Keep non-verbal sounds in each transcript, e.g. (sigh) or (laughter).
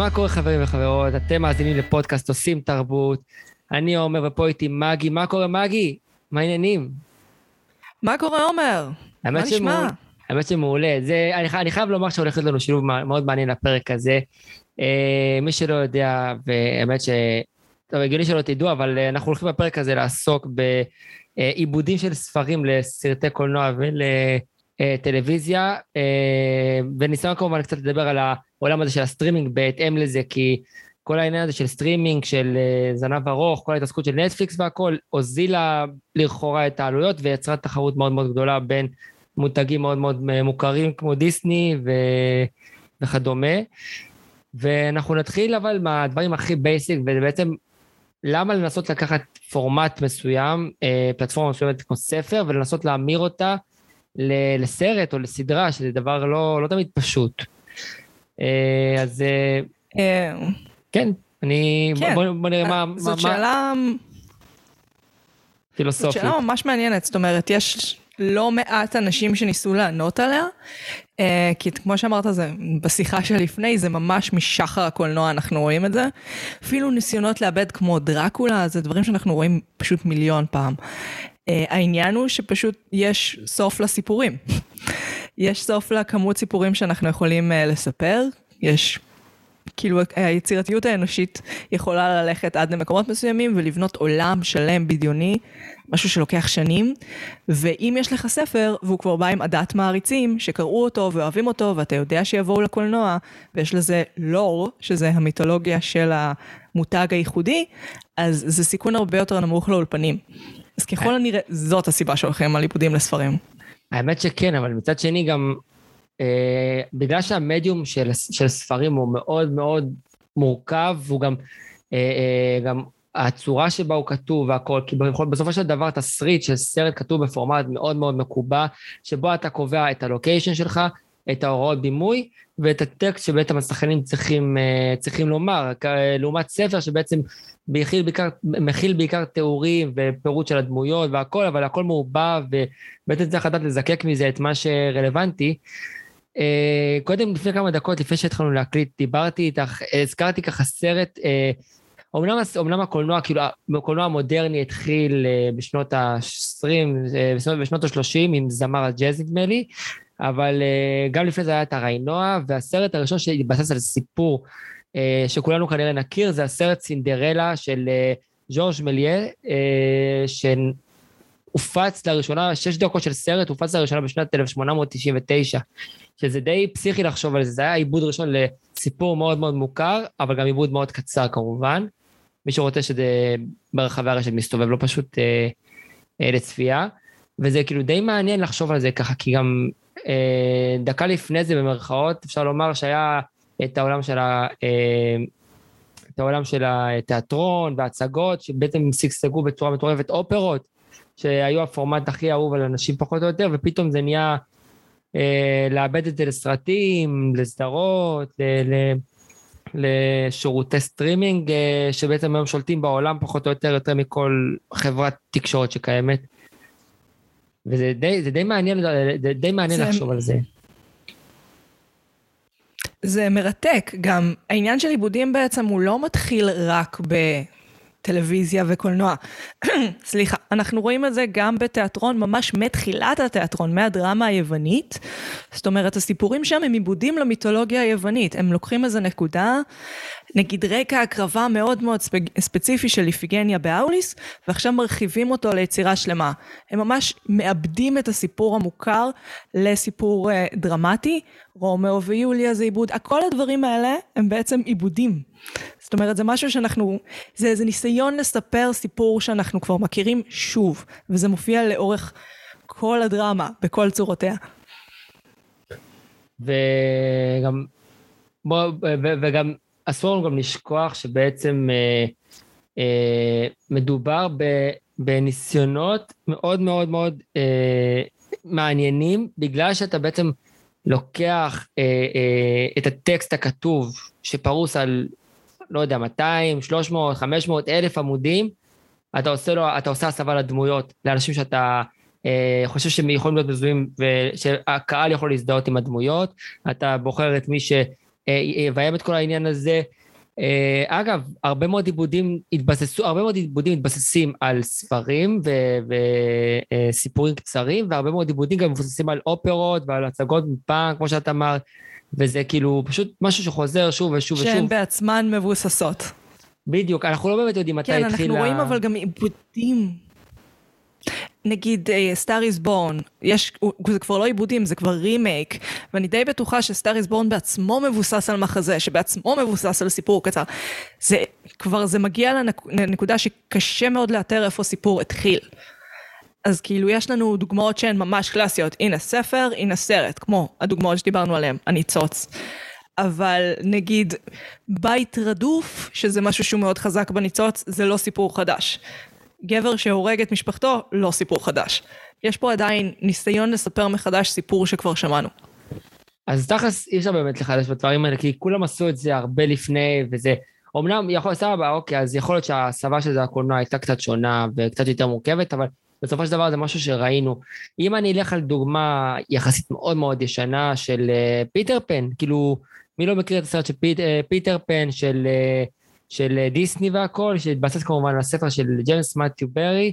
מה קורה חברים וחברות? אתם מאזינים לפודקאסט עושים תרבות. אני עומר ופה איתי מגי. מה קורה מגי? מה העניינים? מה קורה עומר? מה נשמע? האמת שמעולה. זה, אני, אני חייב לומר שהולך להיות לנו שילוב מאוד מעניין לפרק הזה. אה, מי שלא יודע, והאמת ש... טוב, הגיוני שלא תדעו, אבל אה, אנחנו הולכים בפרק הזה לעסוק בעיבודים של ספרים לסרטי קולנוע ולטלוויזיה, אה, וניסיון כמובן קצת לדבר על העולם הזה של הסטרימינג בהתאם לזה, כי כל העניין הזה של סטרימינג, של אה, זנב ארוך, כל ההתעסקות של נטפליקס והכל, הוזילה לכאורה את העלויות ויצרה תחרות מאוד מאוד גדולה בין מותגים מאוד מאוד מוכרים כמו דיסני ו... וכדומה. ואנחנו נתחיל אבל מהדברים הכי basic, וזה בעצם למה לנסות לקחת פורמט מסוים, אה, פלטפורמה מסוימת כמו ספר, ולנסות להמיר אותה לסרט או לסדרה, שזה דבר לא, לא תמיד פשוט. אה, אז אה, כן, אני... כן. בוא, בוא נראה מה... זאת מה, שאלה... פילוסופית. זאת שאלה ממש מעניינת, זאת אומרת, יש לא מעט אנשים שניסו לענות עליה, אה, כי כמו שאמרת, זה בשיחה שלפני, זה ממש משחר הקולנוע, אנחנו רואים את זה. אפילו ניסיונות לאבד כמו דרקולה, זה דברים שאנחנו רואים פשוט מיליון פעם. אה, העניין הוא שפשוט יש סוף לסיפורים. (laughs) יש סוף לכמות סיפורים שאנחנו יכולים אה, לספר, יש כאילו היצירתיות האנושית יכולה ללכת עד למקומות מסוימים ולבנות עולם שלם בדיוני, משהו שלוקח שנים, ואם יש לך ספר והוא כבר בא עם עדת מעריצים שקראו אותו ואוהבים אותו ואתה יודע שיבואו לקולנוע ויש לזה לור, שזה המיתולוגיה של המותג הייחודי, אז זה סיכון הרבה יותר נמוך לאולפנים. אז ככל הנראה זאת הסיבה שהולכים על עיבודים לספרים. האמת שכן, אבל מצד שני גם אה, בגלל שהמדיום של, של ספרים הוא מאוד מאוד מורכב, והוא גם, אה, אה, גם הצורה שבה הוא כתוב והכל, כי בסופו של דבר תסריט של סרט כתוב בפורמט מאוד מאוד מקובע, שבו אתה קובע את הלוקיישן שלך, את ההוראות בימוי ואת הטקסט שבעצם השחקנים צריכים, צריכים לומר, לעומת ספר שבעצם מכיל בעיקר, מכיל בעיקר תיאורים ופירוט של הדמויות והכל, אבל הכל מעובע ובעצם צריך לדעת לזקק מזה את מה שרלוונטי. אה, קודם, לפני כמה דקות, לפני שהתחלנו להקליט, דיברתי איתך, הזכרתי ככה סרט, אומנם, אה, אומנם הקולנוע, כאילו, הקולנוע המודרני התחיל אה, בשנות ה-20, בשנות ה-30 עם זמר הג'אז נדמה לי, אבל גם לפני זה היה את הריינוע, והסרט הראשון שהתבסס על סיפור שכולנו כנראה נכיר, זה הסרט סינדרלה של ז'ורג' מליה, שהופץ לראשונה, שש דקות של סרט, הופץ לראשונה בשנת 1899. שזה די פסיכי לחשוב על זה, זה היה עיבוד ראשון לסיפור מאוד מאוד מוכר, אבל גם עיבוד מאוד קצר כמובן. מי שרוצה שזה ברחבי הרשת מסתובב, לא פשוט אה, אה, לצפייה. וזה כאילו די מעניין לחשוב על זה ככה, כי גם אה, דקה לפני זה במרכאות, אפשר לומר שהיה את העולם של ה... אה, את העולם של התיאטרון וההצגות, שבעצם שגשגו בצורה מטורפת, אופרות, שהיו הפורמט הכי אהוב על אנשים פחות או יותר, ופתאום זה נהיה אה, לעבד את זה לסרטים, לסדרות, לשירותי סטרימינג, אה, שבעצם היום שולטים בעולם פחות או יותר, יותר מכל חברת תקשורת שקיימת. וזה די, זה די מעניין, זה די מעניין זה... לחשוב על זה. זה מרתק, גם העניין של עיבודים בעצם הוא לא מתחיל רק ב... טלוויזיה וקולנוע. (clears throat) סליחה, אנחנו רואים את זה גם בתיאטרון, ממש מתחילת התיאטרון, מהדרמה היוונית. זאת אומרת, הסיפורים שם הם עיבודים למיתולוגיה היוונית. הם לוקחים איזה נקודה, נגיד רקע הקרבה מאוד מאוד ספציפי של איפיגניה באוליס, ועכשיו מרחיבים אותו ליצירה שלמה. הם ממש מעבדים את הסיפור המוכר לסיפור uh, דרמטי. רומאו ויוליה זה עיבוד, כל הדברים האלה הם בעצם עיבודים. זאת אומרת, זה משהו שאנחנו, זה איזה ניסיון לספר סיפור שאנחנו כבר מכירים שוב, וזה מופיע לאורך כל הדרמה, בכל צורותיה. וגם, בוא, וגם אסור לנו גם לשכוח שבעצם אה, אה, מדובר ב, בניסיונות מאוד מאוד מאוד אה, מעניינים, בגלל שאתה בעצם לוקח אה, אה, את הטקסט הכתוב שפרוס על לא יודע, 200, 300, 500, אלף עמודים, אתה עושה לו, אתה עושה הסבה לדמויות, לאנשים שאתה אה, חושב שהם יכולים להיות מזוהים ושהקהל יכול להזדהות עם הדמויות, אתה בוחר את מי יביים את כל העניין הזה. אגב, הרבה מאוד עיבודים התבססו, הרבה מאוד עיבודים מתבססים על ספרים וסיפורים קצרים, והרבה מאוד עיבודים גם מבוססים על אופרות ועל הצגות מפעם, כמו שאת אמרת, וזה כאילו פשוט משהו שחוזר שוב ושוב ושוב. שהן בעצמן מבוססות. בדיוק, אנחנו לא באמת יודעים מתי כן, התחילה... אנחנו רואים אבל גם עיבודים. נגיד סטאר איז בורן, זה כבר לא עיבודים, זה כבר רימייק, ואני די בטוחה שסטאר איז בורן בעצמו מבוסס על מחזה, שבעצמו מבוסס על סיפור קצר. זה כבר, זה מגיע לנקודה שקשה מאוד לאתר איפה סיפור התחיל. אז כאילו יש לנו דוגמאות שהן ממש קלאסיות, הנה ספר, הנה סרט, כמו הדוגמאות שדיברנו עליהן, הניצוץ. אבל נגיד בית רדוף, שזה משהו שהוא מאוד חזק בניצוץ, זה לא סיפור חדש. גבר שהורג את משפחתו, לא סיפור חדש. יש פה עדיין ניסיון לספר מחדש סיפור שכבר שמענו. אז תכלס אי אפשר באמת לחדש בדברים האלה, כי כולם עשו את זה הרבה לפני, וזה... אמנם יכול, סבבה, אוקיי, אז יכול להיות שההסבה של זה לקולנוע הייתה קצת שונה וקצת יותר מורכבת, אבל בסופו של דבר זה משהו שראינו. אם אני אלך על דוגמה יחסית מאוד מאוד ישנה של uh, פיטר פן, כאילו, מי לא מכיר את הסרט של פיט, uh, פיטר פן, של, uh, של uh, דיסני והכל, שהתבסס כמובן על הספר של ג'יימס מתיו ברי,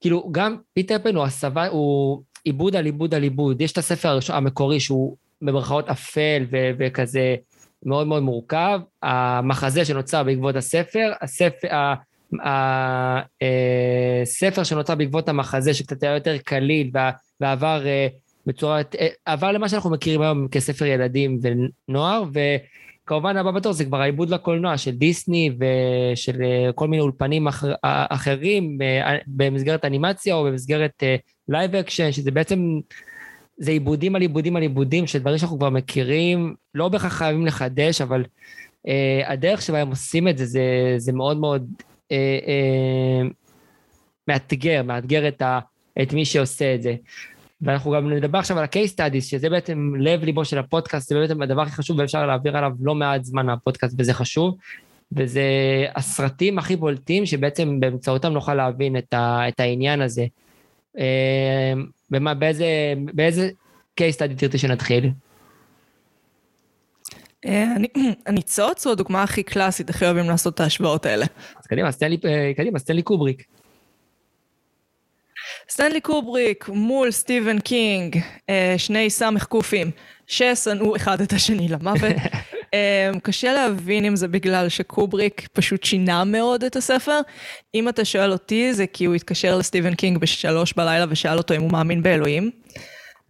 כאילו, גם פיטר פן הוא הסבה, הוא עיבוד על עיבוד על עיבוד. יש את הספר הראשון, המקורי, שהוא במרכאות אפל ו- וכזה מאוד מאוד מורכב. המחזה שנוצר בעקבות הספר, הספר, הספר שנוצר בעקבות המחזה, שקצת היה יותר קליל ועבר אה, בצורה, אה, עבר למה שאנחנו מכירים היום כספר ילדים ונוער, וכמובן הבא בתור זה כבר העיבוד לקולנוע של דיסני ושל אה, כל מיני אולפנים אחר, אחרים במסגרת אנימציה או במסגרת live action, שזה בעצם, זה עיבודים על עיבודים על עיבודים של דברים שאנחנו כבר מכירים, לא בהכרח חייבים לחדש, אבל uh, הדרך שבה הם עושים את זה, זה, זה מאוד מאוד אה, אה, מאתגר, מאתגר את, ה, את מי שעושה את זה. ואנחנו גם נדבר עכשיו על ה-case studies, שזה בעצם לב ליבו של הפודקאסט, זה בעצם הדבר הכי חשוב, ואפשר להעביר עליו לא מעט זמן מהפודקאסט, וזה חשוב. וזה הסרטים הכי בולטים, שבעצם באמצעותם נוכל להבין את, ה, את העניין הזה. אה, במה, באיזה, באיזה case study תרצי שנתחיל? אה, הניצוץ (clears throat) הוא הדוגמה הכי קלאסית, הכי אוהבים לעשות את ההשוואות האלה. אז קדימה, סטנלי, אה, קדימה, סטנלי קובריק. סטנלי קובריק מול סטיבן קינג, אה, שני סמך קופים, ששנאו אחד את השני למוות. (laughs) קשה להבין אם זה בגלל שקובריק פשוט שינה מאוד את הספר. אם אתה שואל אותי, זה כי הוא התקשר לסטיבן קינג בשלוש בלילה ושאל אותו אם הוא מאמין באלוהים.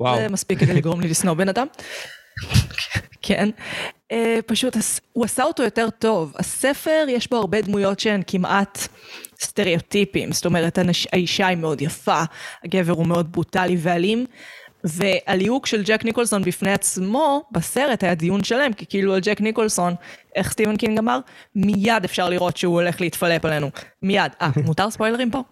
וואו. זה מספיק כדי לגרום לי לשנוא בן אדם. כן. Uh, פשוט הוא עשה אותו יותר טוב. הספר, יש בו הרבה דמויות שהן כמעט סטריאוטיפים. זאת אומרת, האישה היא מאוד יפה, הגבר הוא מאוד ברוטלי ואלים. והליהוק של ג'ק ניקולסון בפני עצמו, בסרט היה דיון שלם, כי כאילו על ג'ק ניקולסון, איך סטיבן קינג אמר? מיד אפשר לראות שהוא הולך להתפלפ עלינו. מיד. אה, (laughs) מותר ספוילרים פה?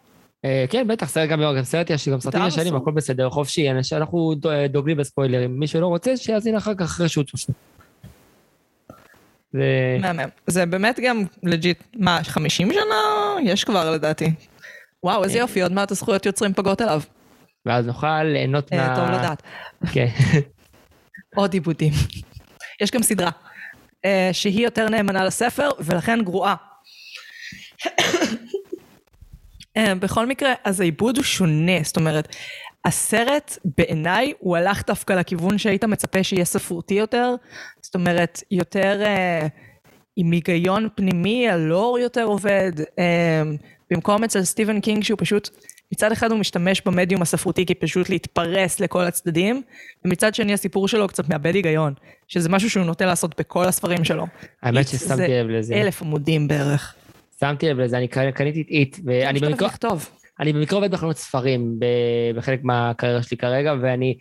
אה, כן, בטח, סרט גם סרט יש, גם סרטים ישנים, הכל בסדר, חופשי, אנחנו דוגלים בספוילרים. מי שלא רוצה, שיאזין אחר כך אחרי שהוא צופה. זה... מהמם. זה באמת גם legit, מה, 50 שנה? יש כבר לדעתי. וואו, איזה יופי, עוד מעט הזכויות יוצרים פגות עליו. ואז נוכל ליהנות אה, מה... טוב לדעת. כן. (laughs) עוד עיבודים. יש גם סדרה, אה, שהיא יותר נאמנה לספר, ולכן גרועה. (coughs) אה, בכל מקרה, אז העיבוד הוא שונה, זאת אומרת, הסרט בעיניי הוא הלך דווקא לכיוון שהיית מצפה שיהיה ספרותי יותר, זאת אומרת, יותר אה, עם היגיון פנימי, הלור יותר עובד, אה, במקום אצל סטיבן קינג שהוא פשוט, מצד אחד הוא משתמש במדיום הספרותי כפשוט להתפרס לכל הצדדים, ומצד שני הסיפור שלו קצת מאבד היגיון, שזה משהו שהוא נוטה לעשות בכל הספרים שלו. האמת ששמתי לב לזה. זה אלף עמודים בערך. שמתי לב לזה, אני קניתי את It, ואני במקרה... אני במקרה עובד בחנות ספרים בחלק מהקריירה שלי כרגע, ואני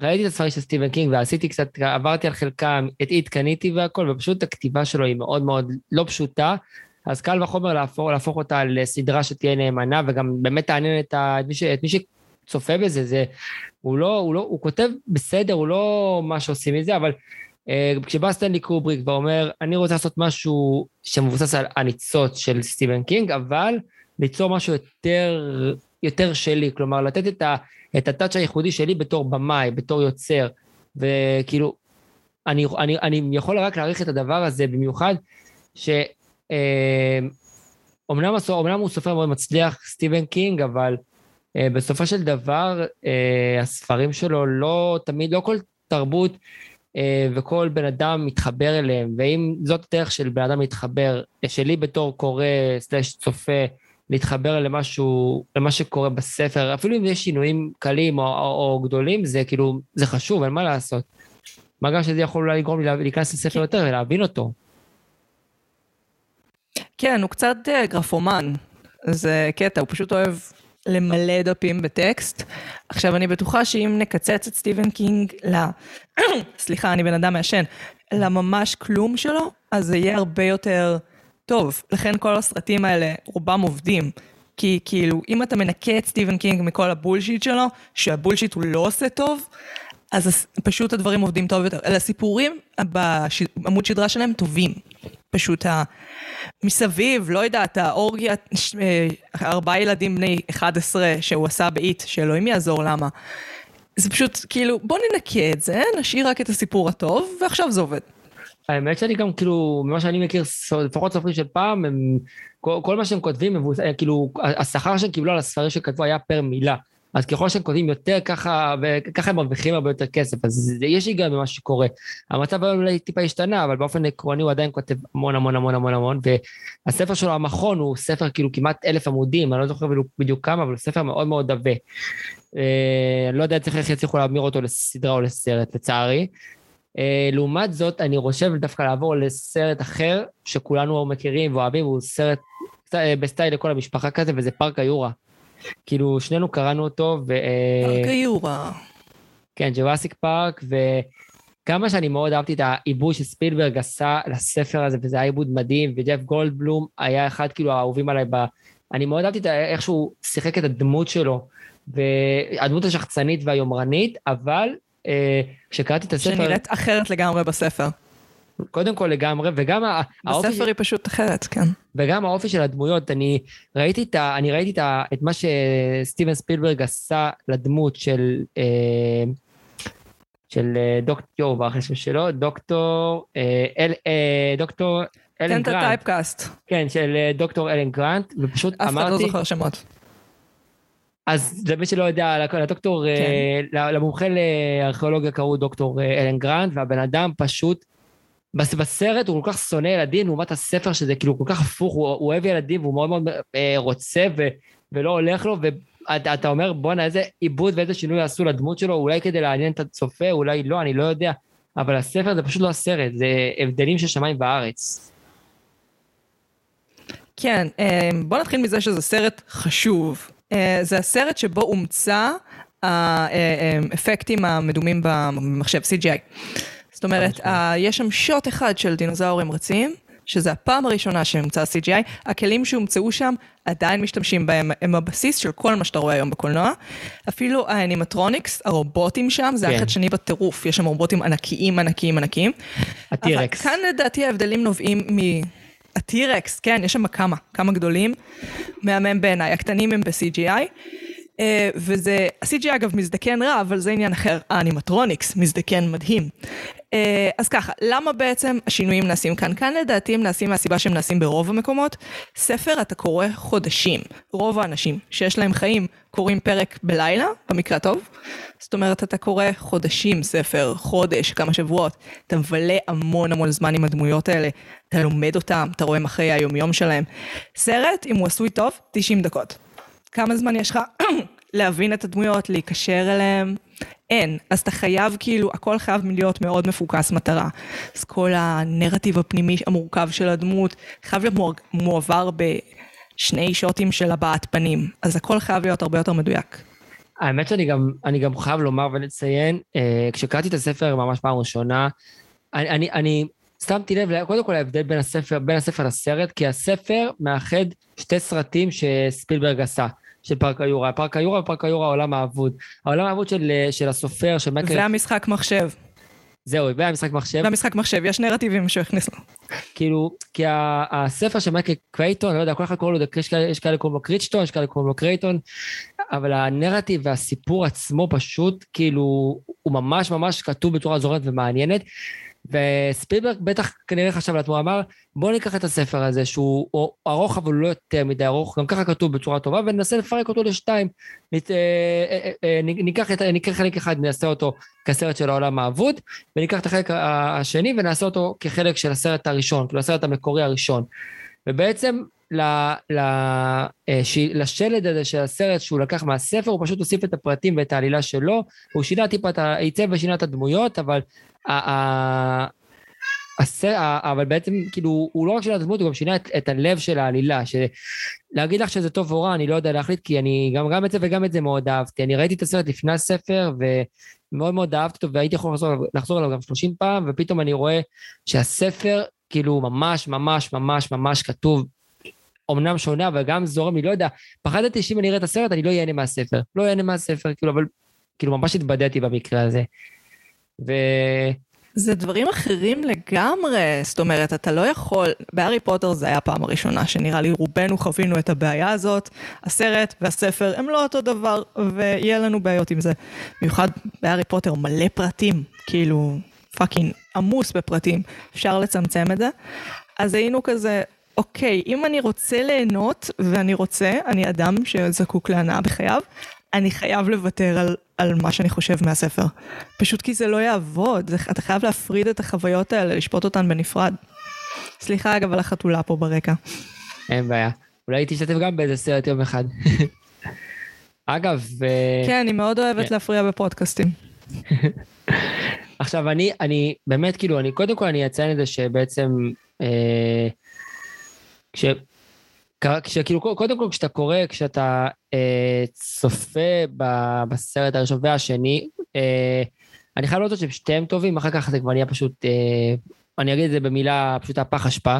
ראיתי את הספרים של סטיבן קינג ועשיתי קצת, עברתי על חלקם, את It קניתי והכל, ופשוט הכתיבה שלו היא מאוד מאוד לא פשוטה, אז קל וחומר להפוך, להפוך אותה לסדרה שתהיה נאמנה, וגם באמת תעניין את, ה, את, מי, ש, את מי שצופה בזה, זה, הוא לא, הוא לא, הוא כותב בסדר, הוא לא מה שעושים מזה, אבל Uh, כשבא סטנלי קובריק ואומר, אני רוצה לעשות משהו שמבוסס על הניצוץ של סטיבן קינג, אבל ליצור משהו יותר, יותר שלי, כלומר, לתת את, ה, את הטאצ' הייחודי שלי בתור במאי, בתור יוצר, וכאילו, אני, אני, אני יכול רק להעריך את הדבר הזה, במיוחד ש... אה, אומנם, הוא סופר מאוד מצליח, סטיבן קינג, אבל אה, בסופו של דבר, אה, הספרים שלו לא תמיד, לא כל תרבות אה, וכל בן אדם מתחבר אליהם, ואם זאת דרך של בן אדם להתחבר, שלי בתור קורא slash צופה, להתחבר למשהו, למה שקורה בספר, אפילו אם יש שינויים קלים או, או, או גדולים, זה כאילו, זה חשוב, אין מה לעשות. מה גם שזה יכול אולי לגרום לי להיכנס לספר יותר ולהבין אותו. כן, הוא קצת uh, גרפומן. זה קטע, הוא פשוט אוהב למלא דפים בטקסט. עכשיו, אני בטוחה שאם נקצץ את סטיבן קינג ל... (coughs) סליחה, אני בן אדם מעשן. לממש כלום שלו, אז זה יהיה הרבה יותר טוב. לכן כל הסרטים האלה, רובם עובדים. כי כאילו, אם אתה מנקה את סטיבן קינג מכל הבולשיט שלו, שהבולשיט הוא לא עושה טוב, אז פשוט הדברים עובדים טוב יותר. אלה הסיפורים בעמוד שדרה שלהם טובים. פשוט ה... מסביב, לא יודעת, האורגיה, אה, ארבעה ילדים בני 11 שהוא עשה באיט, שאלוהים יעזור למה. זה פשוט, כאילו, בוא ננקה את זה, נשאיר רק את הסיפור הטוב, ועכשיו זה עובד. האמת שאני גם, כאילו, ממה שאני מכיר, לפחות סופרים של פעם, הם, כל, כל מה שהם כותבים, הם, כאילו, השכר שהם קיבלו על הספרים שכתבו היה פר מילה. אז ככל שהם כותבים יותר, ככה, וככה הם מרוויחים הרבה יותר כסף, אז יש היגיון במה שקורה. המצב היום אולי טיפה השתנה, אבל באופן עקרוני הוא עדיין כותב המון המון המון המון המון, והספר שלו, המכון, הוא ספר כאילו כמעט אלף עמודים, אני לא זוכר בדיוק כמה, אבל הוא ספר מאוד מאוד עבה. אה, לא יודע איך יצליחו להמיר אותו לסדרה או לסרט, לצערי. אה, לעומת זאת, אני חושב דווקא לעבור לסרט אחר, שכולנו מכירים ואוהבים, הוא סרט אה, בסטייל לכל המשפחה כזה, וזה פארק היורה. כאילו, שנינו קראנו אותו, ו... פארק היורה. כן, Jurassic Park, וכמה שאני מאוד אהבתי את העיבוד שספילברג עשה לספר הזה, וזה היה עיבוד מדהים, וג'ף גולדבלום היה אחד כאילו האהובים עליי ב... אני מאוד אהבתי את איך שהוא שיחק את הדמות שלו, והדמות השחצנית והיומרנית, אבל אה, כשקראתי את הספר... שנראית אחרת לגמרי בספר. קודם כל לגמרי, וגם האופי... בספר היא פשוט אחרת, כן. וגם האופי של הדמויות, אני ראיתי את, ה, אני ראיתי את, ה, את מה שסטיבן ספילברג עשה לדמות של... אה, של אה, דוקטור, ברח השם שלו, דוקטור, אה, אל, אה, דוקטור אלן גרנט. תן את הטייפקאסט. כן, של אה, דוקטור אלן גרנט, ופשוט אמרתי... אף אחד לא זוכר שמות. אז למי שלא יודע, לדוקטור, כן. למומחה לארכיאולוגיה קראו דוקטור אלן גרנט, והבן אדם פשוט בסרט הוא כל כך שונא ילדים, לעומת הספר שזה כאילו כל כך הפוך, הוא, הוא אוהב ילדים והוא מאוד מאוד אה, רוצה ו, ולא הולך לו, ואתה אומר בואנה איזה עיבוד ואיזה שינוי עשו לדמות שלו, אולי כדי לעניין את הצופה, אולי לא, אני לא יודע, אבל הספר זה פשוט לא הסרט, זה הבדלים של שמיים וארץ. כן, אה, בוא נתחיל מזה שזה סרט חשוב. אה, זה הסרט שבו הומצא האפקטים אה, המדומים במחשב, CGI. זאת אומרת, יש שם שוט אחד של דינוזאורים רצים, שזה הפעם הראשונה שהומצא CGI, הכלים שהומצאו שם עדיין משתמשים בהם, הם הבסיס של כל מה שאתה רואה היום בקולנוע. אפילו האנימטרוניקס, הרובוטים שם, זה כן. חדשני בטירוף, יש שם רובוטים ענקיים, ענקיים, ענקיים. הטירקס. כאן לדעתי ההבדלים נובעים מ... הטירקס, כן, יש שם כמה, כמה גדולים, מהמם בעיניי, הקטנים הם ב-CGI. Uh, וזה, ה-CGI אגב מזדקן רע, אבל זה עניין אחר, האנימטרוניקס מזדקן מדהים. Uh, אז ככה, למה בעצם השינויים נעשים כאן? כאן לדעתי הם נעשים מהסיבה שהם נעשים ברוב המקומות. ספר אתה קורא חודשים. רוב האנשים שיש להם חיים קוראים פרק בלילה, במקרה הטוב. זאת אומרת, אתה קורא חודשים ספר, חודש, כמה שבועות. אתה מבלה המון המון זמן עם הדמויות האלה. אתה לומד אותם, אתה רואה אחרי היומיום שלהם. סרט, אם הוא עשוי טוב, 90 דקות. כמה זמן יש לך (clears throat) להבין את הדמויות, להיקשר אליהם? אין. אז אתה חייב, כאילו, הכל חייב להיות מאוד מפוקס מטרה. אז כל הנרטיב הפנימי המורכב של הדמות חייב להיות מועבר בשני שוטים של הבעת פנים. אז הכל חייב להיות הרבה יותר מדויק. האמת שאני גם, אני גם חייב לומר ולציין, אה, כשקראתי את הספר ממש פעם ראשונה, אני, אני, אני שמתי לב, קודם כל ההבדל בין הספר, בין הספר לסרט, כי הספר מאחד שתי סרטים שספילברג עשה. של פארק היורה. פארק היורה ופארק היורה העולם האבוד. העולם האבוד של, של הסופר, של מייקל... והמשחק מחשב. זהו, והמשחק מחשב. והמשחק מחשב, יש נרטיבים שהוא הכניס לו. כאילו, כי הספר של מייקל קרייטון, אני לא יודע, כל אחד קורא לו, יש כאלה קוראים לו קריצ'טון, יש כאלה קוראים לו קרייטון, אבל הנרטיב והסיפור עצמו פשוט, כאילו, הוא ממש ממש כתוב בצורה זורמת ומעניינת. וספילברג בטח כנראה חשב לעצמו, אמר, בואו ניקח את הספר הזה, שהוא ארוך אבל לא יותר מדי ארוך, גם ככה כתוב בצורה טובה, וננסה לפרק אותו לשתיים. נת, אה, אה, אה, ניקח, את, ניקח חלק אחד, נעשה אותו כסרט של העולם האבוד, וניקח את החלק השני ונעשה אותו כחלק של הסרט הראשון, כאילו הסרט המקורי הראשון. ובעצם לשלד הזה של הסרט שהוא לקח מהספר, הוא פשוט הוסיף את הפרטים ואת העלילה שלו, הוא שינה טיפה את ה... עיצב ושינה את הדמויות, אבל אבל בעצם, כאילו, הוא לא רק שינה את הדמות, הוא גם שינה את, את הלב של העלילה. להגיד לך שזה טוב או רע, אני לא יודע להחליט, כי אני גם, גם את זה וגם את זה מאוד אהבתי. אני ראיתי את הסרט לפני הספר, ומאוד מאוד אהבתי אותו, והייתי יכול לחזור, לחזור אליו גם 30 פעם, ופתאום אני רואה שהספר, כאילו, ממש, ממש, ממש, ממש כתוב, אמנם שונה, אבל גם זורם, אני לא יודע, פחדתי שאם אני אראה את הסרט, אני לא אהנה מהספר. לא אהנה מהספר, כאילו, אבל, כאילו, ממש התבדיתי במקרה הזה. ו... זה דברים אחרים לגמרי, זאת אומרת, אתה לא יכול, בהארי פוטר זה היה הפעם הראשונה שנראה לי רובנו חווינו את הבעיה הזאת, הסרט והספר הם לא אותו דבר, ויהיה לנו בעיות עם זה. במיוחד בהארי פוטר מלא פרטים, כאילו fucking עמוס בפרטים, אפשר לצמצם את זה. אז היינו כזה, אוקיי, אם אני רוצה ליהנות, ואני רוצה, אני אדם שזקוק להנאה בחייו, אני חייב לוותר על, על מה שאני חושב מהספר. פשוט כי זה לא יעבוד, זה, אתה חייב להפריד את החוויות האלה, לשפוט אותן בנפרד. סליחה אגב על החתולה פה ברקע. אין בעיה. אולי תשתתף גם באיזה סרט יום אחד. (laughs) אגב... כן, אני מאוד אוהבת כן. להפריע בפודקאסטים. (laughs) עכשיו, אני, אני באמת, כאילו, אני, קודם כל אני אציין את זה שבעצם, אה. כשכאילו, קודם כל כשאתה קורא, כשאתה אה, צופה ב, בסרט הראשון והשני, אה, אני חייב לראות ששתיהם טובים, אחר כך זה כבר נהיה פשוט, אה, אני אגיד את זה במילה פשוטה פח אשפה,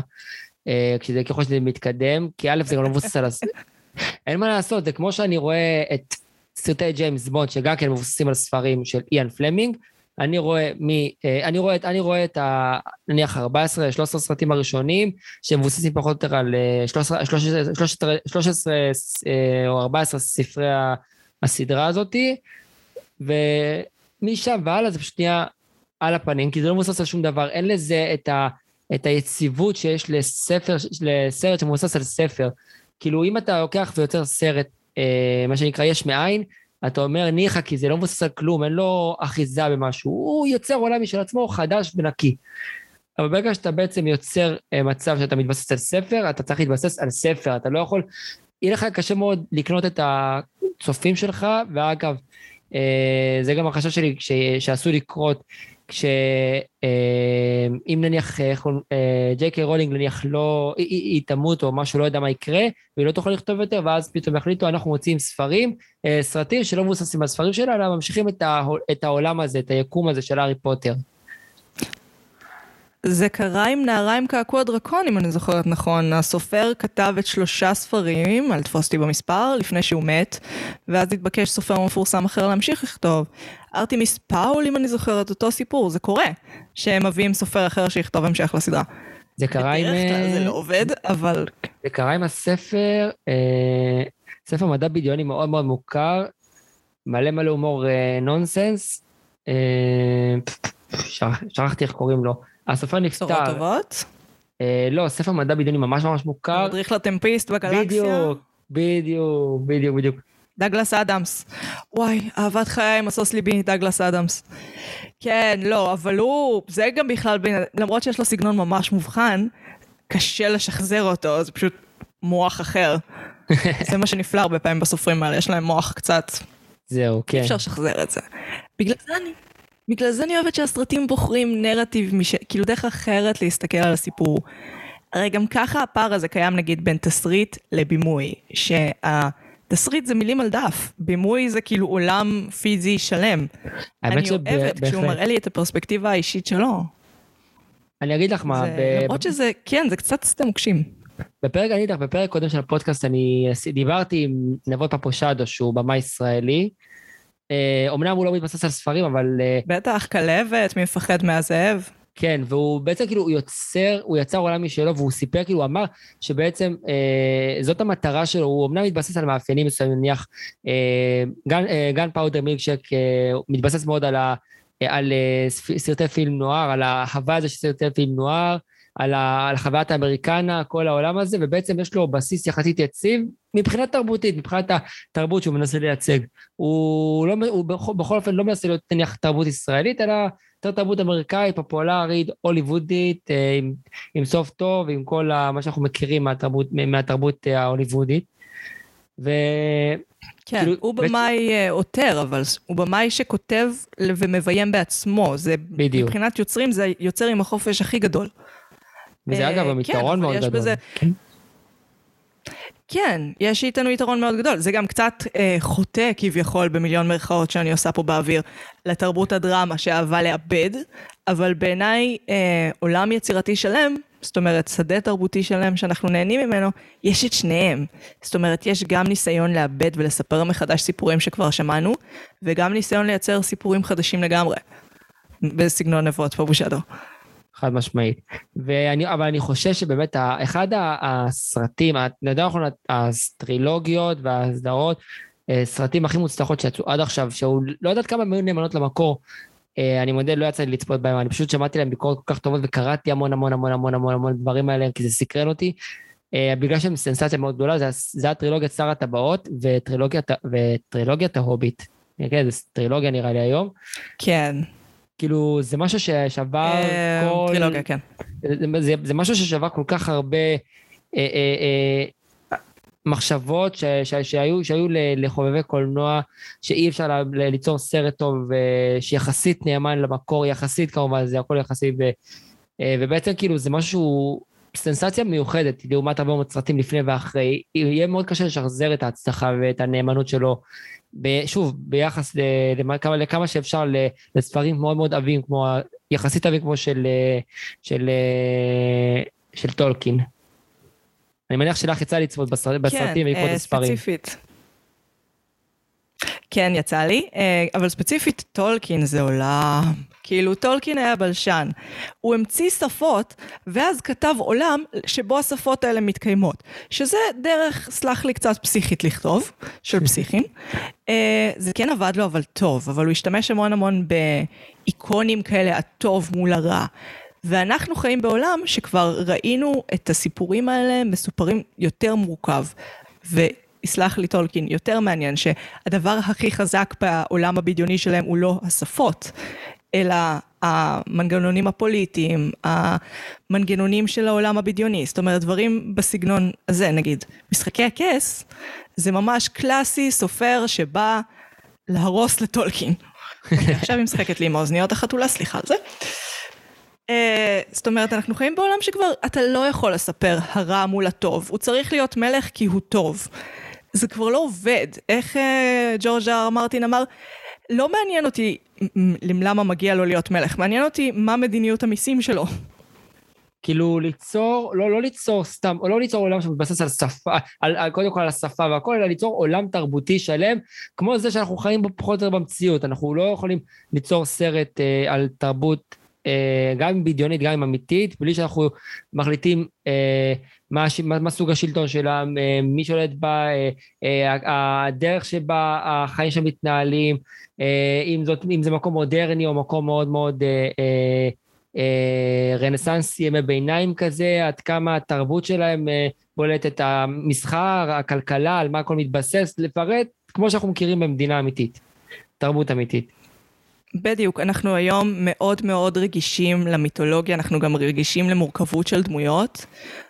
אה, כשזה ככל שזה מתקדם, כי א' זה גם לא מבוסס על... הס... (laughs) אין מה לעשות, זה כמו שאני רואה את סרטי ג'יימס בונד, שגם כן מבוססים על ספרים של איאן פלמינג, אני רואה מי, אה, אני רואה, אני רואה את ה... נניח 14, 13 סרטים הראשונים, שמבוססים פחות או יותר על 13, 13, 13, 13 או 14 ספרי הסדרה הזאתי, ומשם והלאה זה פשוט נהיה על הפנים, כי זה לא מבוסס על שום דבר, אין לזה את, ה, את היציבות שיש לספר, לסרט שמבוסס על ספר. כאילו, אם אתה לוקח ויוצר סרט, אה, מה שנקרא יש מאין, אתה אומר ניחא, כי זה לא מבוסס על כלום, אין לו אחיזה במשהו, הוא יוצר עולם משל עצמו חדש ונקי. אבל ברגע שאתה בעצם יוצר אה, מצב שאתה מתבסס על ספר, אתה צריך להתבסס על ספר, אתה לא יכול... יהיה לך קשה מאוד לקנות את הצופים שלך, ואגב, אה, זה גם החשש שלי שעשוי לקרות כשאם אה, נניח אה, ג'יי קיי רולינג נניח לא, היא, היא תמות או משהו, לא יודע מה יקרה, והיא לא תוכל לכתוב יותר, ואז פתאום יחליטו, אנחנו מוציאים ספרים, אה, סרטים שלא מבוססים על ספרים שלה, אלא ממשיכים את, את העולם הזה, את היקום הזה של הארי פוטר. זה קרה עם נערה עם קעקוע דרקון, אם אני זוכרת נכון. הסופר כתב את שלושה ספרים, אל תפוס אותי במספר, לפני שהוא מת, ואז התבקש סופר מפורסם אחר להמשיך לכתוב. ארתימיס פאול, אם אני זוכרת, אותו סיפור, זה קורה, שהם מביאים סופר אחר שיכתוב המשך לסדרה. זה קרה עם... בדרך כלל זה לא עובד, אבל... זה קרה עם הספר, אה, ספר מדע בדיוני מאוד מאוד מוכר, מלא מלא הומור אה, נונסנס. אה, שכחתי איך קוראים לו. הסופר נפטר. בשורות טובות? אה, לא, ספר מדע בדיוני ממש ממש מוכר. מדריך לטמפיסט בגלקסיה? בדיוק, בדיוק, בדיוק, בדיוק. דגלס אדמס. וואי, אהבת חיי משוש ליבי, דגלס אדמס. כן, לא, אבל הוא, זה גם בכלל, למרות שיש לו סגנון ממש מובחן, קשה לשחזר אותו, זה פשוט מוח אחר. (laughs) זה מה שנפלא הרבה פעמים בסופרים האלה, יש להם מוח קצת... זהו, כן. אי אפשר לשחזר את זה. בגלל זה אני בגלל זה אני אוהבת שהסרטים בוחרים נרטיב, מש... כאילו דרך אחרת להסתכל על הסיפור. הרי גם ככה הפער הזה קיים נגיד בין תסריט לבימוי, שהתסריט זה מילים על דף, בימוי זה כאילו עולם פיזי שלם. אני. אוהבת כשהוא מראה לי את הפרספקטיבה האישית שלו. אני אגיד לך מה... למרות שזה, כן, זה קצת סתם מוקשים. בפרק, אני איתך, בפרק קודם של הפודקאסט אני דיברתי עם נבות פפושדו, שהוא במאי ישראלי, אומנם אה, הוא לא מתבסס על ספרים, אבל... אה, בטח, כלבת, מי מפחד מהזאב? כן, והוא בעצם כאילו, יוצר, הוא יצר עולם משלו, והוא סיפר, כאילו, הוא אמר שבעצם אה, זאת המטרה שלו, הוא אמנם מתבסס על מאפיינים מסוימים, נניח, אה, גן, אה, גן פאודר מילקשק אה, מתבסס מאוד על, ה, על סרטי פילם נוער, על ההווה הזו של סרטי פילם נוער, על, ה, על חוויית האמריקנה, כל העולם הזה, ובעצם יש לו בסיס יחסית יציב מבחינה תרבותית, מבחינת התרבות שהוא מנסה לייצג. הוא, לא, הוא בכל, בכל אופן לא מנסה להיות נניח תרבות ישראלית, אלא יותר תרבות אמריקאית, פופולרית, הוליוודית, אה, עם, עם סוף טוב, עם כל ה, מה שאנחנו מכירים מהתרבות, מהתרבות אה, ההוליוודית. ו... כן, כאילו, הוא במאי אה, עותר, אבל הוא במאי שכותב ומביים בעצמו. זה, בדיוק. מבחינת יוצרים, זה יוצר עם החופש הכי גדול. וזה אגב גם כן, יתרון מאוד גדול. בזה... כן. כן, יש איתנו יתרון מאוד גדול. זה גם קצת אה, חוטא כביכול במיליון מרכאות שאני עושה פה באוויר לתרבות הדרמה שאהבה לאבד, אבל בעיניי אה, עולם יצירתי שלם, זאת אומרת שדה תרבותי שלם שאנחנו נהנים ממנו, יש את שניהם. זאת אומרת, יש גם ניסיון לאבד ולספר מחדש סיפורים שכבר שמענו, וגם ניסיון לייצר סיפורים חדשים לגמרי. בסגנון נבואות פה בושדו. חד משמעית. ואני, אבל אני חושב שבאמת, אחד הסרטים, יודע נכון, הטרילוגיות והסדרות, אה, סרטים הכי מוצלחות שיצאו עד עכשיו, שהוא לא יודעת כמה הם נאמנות למקור. אה, אני מודה, לא יצא לי לצפות בהם, אני פשוט שמעתי להם ביקורות כל כך טובות וקראתי המון המון המון המון המון המון דברים האלה, כי זה סקרן אותי. אה, בגלל שהם סנסציה מאוד גדולה, זה, זה הטרילוגיית שר הטבעות וטרילוגיית, וטרילוגיית ההוביט. כן, זה טרילוגיה נראה לי היום. כן. כאילו, זה משהו ששבר אה, כל... טרילוגיה, כן. זה, זה משהו ששבר כל כך הרבה אה, אה, אה, מחשבות ש, ש, שהיו, שהיו לחובבי קולנוע, שאי אפשר ל, ל, ליצור סרט טוב שיחסית נאמן למקור, יחסית כמובן, זה הכל יחסי, ו, ובעצם כאילו זה משהו, סנסציה מיוחדת לעומת הרבה מאוד סרטים לפני ואחרי. יהיה מאוד קשה לשחזר את ההצלחה ואת הנאמנות שלו שוב, ביחס לכמה, לכמה שאפשר לספרים מאוד מאוד עבים, כמו, יחסית עבים כמו של, של, של טולקין. אני מניח שלך יצא לצפות בסרטים כן, ולקרוא את אה, הספרים. כן, ספציפית. כן, יצא לי, אה, אבל ספציפית טולקין זה עולם. כאילו, טולקין היה בלשן. הוא המציא שפות, ואז כתב עולם שבו השפות האלה מתקיימות. שזה דרך, סלח לי, קצת פסיכית לכתוב, של פסיכים. אה, זה כן עבד לו, אבל טוב, אבל הוא השתמש המון המון באיקונים כאלה, הטוב מול הרע. ואנחנו חיים בעולם שכבר ראינו את הסיפורים האלה מסופרים יותר מורכב. ו... יסלח לי טולקין, יותר מעניין שהדבר הכי חזק בעולם הבדיוני שלהם הוא לא השפות, אלא המנגנונים הפוליטיים, המנגנונים של העולם הבדיוני, זאת אומרת דברים בסגנון הזה, נגיד, משחקי הכס, זה ממש קלאסי, סופר שבא להרוס לטולקין. עכשיו היא משחקת לי עם האוזניות החתולה, סליחה על זה. Uh, זאת אומרת, אנחנו חיים בעולם שכבר אתה לא יכול לספר הרע מול הטוב, הוא צריך להיות מלך כי הוא טוב. זה כבר לא עובד. איך uh, ג'ורג' אר מרטין אמר? לא מעניין אותי למה מגיע לו להיות מלך, מעניין אותי מה מדיניות המיסים שלו. כאילו ליצור, לא, לא ליצור סתם, לא ליצור עולם שמתבסס על שפה, על, על, קודם כל על השפה והכל, אלא ליצור עולם תרבותי שלם, כמו זה שאנחנו חיים בו פחות או יותר במציאות. אנחנו לא יכולים ליצור סרט אה, על תרבות, אה, גם אם בדיונית, גם אם אמיתית, בלי שאנחנו מחליטים אה, מה, מה, מה סוג השלטון שלה, אה, מי שולט בה, אה, אה, הדרך שבה החיים שם מתנהלים, אם, זאת, אם זה מקום מודרני או מקום מאוד מאוד רנסנסי, ימי ביניים כזה, עד כמה התרבות שלהם בולטת, המסחר, הכלכלה, על מה הכל מתבסס, לפרט כמו שאנחנו מכירים במדינה אמיתית, תרבות אמיתית. בדיוק, אנחנו היום מאוד מאוד רגישים למיתולוגיה, אנחנו גם רגישים למורכבות של דמויות.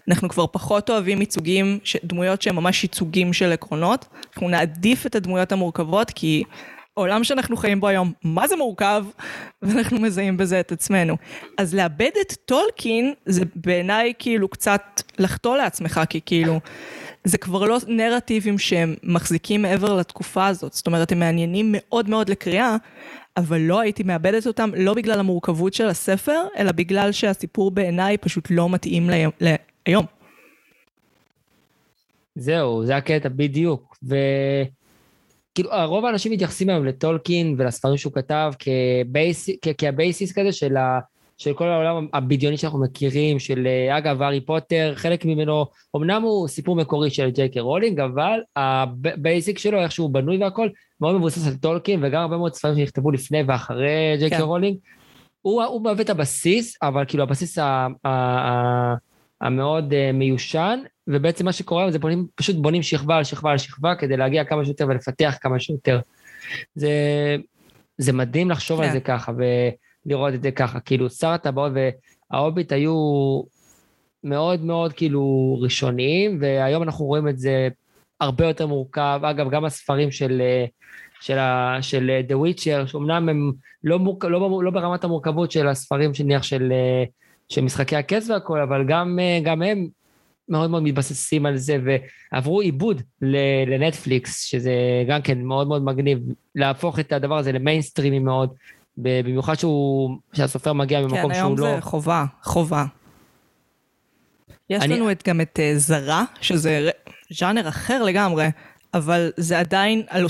אנחנו כבר פחות אוהבים ייצוגים, דמויות שהן ממש ייצוגים של עקרונות. אנחנו נעדיף את הדמויות המורכבות, כי העולם שאנחנו חיים בו היום, מה זה מורכב? (laughs) ואנחנו מזהים בזה את עצמנו. אז לאבד את טולקין, זה בעיניי כאילו קצת לחטוא לעצמך, כי כאילו... זה כבר לא נרטיבים שהם מחזיקים מעבר לתקופה הזאת, זאת אומרת הם מעניינים מאוד מאוד לקריאה, אבל לא הייתי מאבדת אותם, לא בגלל המורכבות של הספר, אלא בגלל שהסיפור בעיניי פשוט לא מתאים להיום. זהו, זה הקטע בדיוק. וכאילו, רוב האנשים מתייחסים היום לטולקין ולספרים שהוא כתב כבייס... כ basis כזה של, ה... של כל העולם הבדיוני שאנחנו מכירים, של אגב, הארי פוטר, חלק ממנו, אמנם הוא סיפור מקורי של ג'יי קיי רולינג, אבל ה basic שלו, איך שהוא בנוי והכל, מאוד מבוסס על טולקין, וגם הרבה מאוד ספרים שנכתבו לפני ואחרי ג'יי קיי כן. רולינג. הוא, הוא מהווה את הבסיס, אבל כאילו הבסיס ה, ה, ה, המאוד uh, מיושן, ובעצם מה שקורה זה בונים, פשוט בונים שכבה על שכבה על שכבה כדי להגיע כמה שיותר ולפתח כמה שיותר. זה, זה מדהים לחשוב כן. על זה ככה ולראות את זה ככה. כאילו, שר הטבעות וההוביט היו מאוד מאוד כאילו ראשוניים, והיום אנחנו רואים את זה הרבה יותר מורכב. אגב, גם הספרים של... של, ה, של The Witcher, שאומנם הם לא, מורכ, לא, לא ברמת המורכבות של הספרים נניח של, של משחקי הכס והכל, אבל גם, גם הם מאוד מאוד מתבססים על זה, ועברו עיבוד לנטפליקס, שזה גם כן מאוד מאוד מגניב, להפוך את הדבר הזה למיינסטרימי מאוד, במיוחד שהוא, שהסופר מגיע ממקום כן, שהוא לא... כן, היום זה חובה, חובה. יש אני... לנו את, גם את uh, זרה, שזה ז'אנר אחר לגמרי, אבל זה עדיין, על...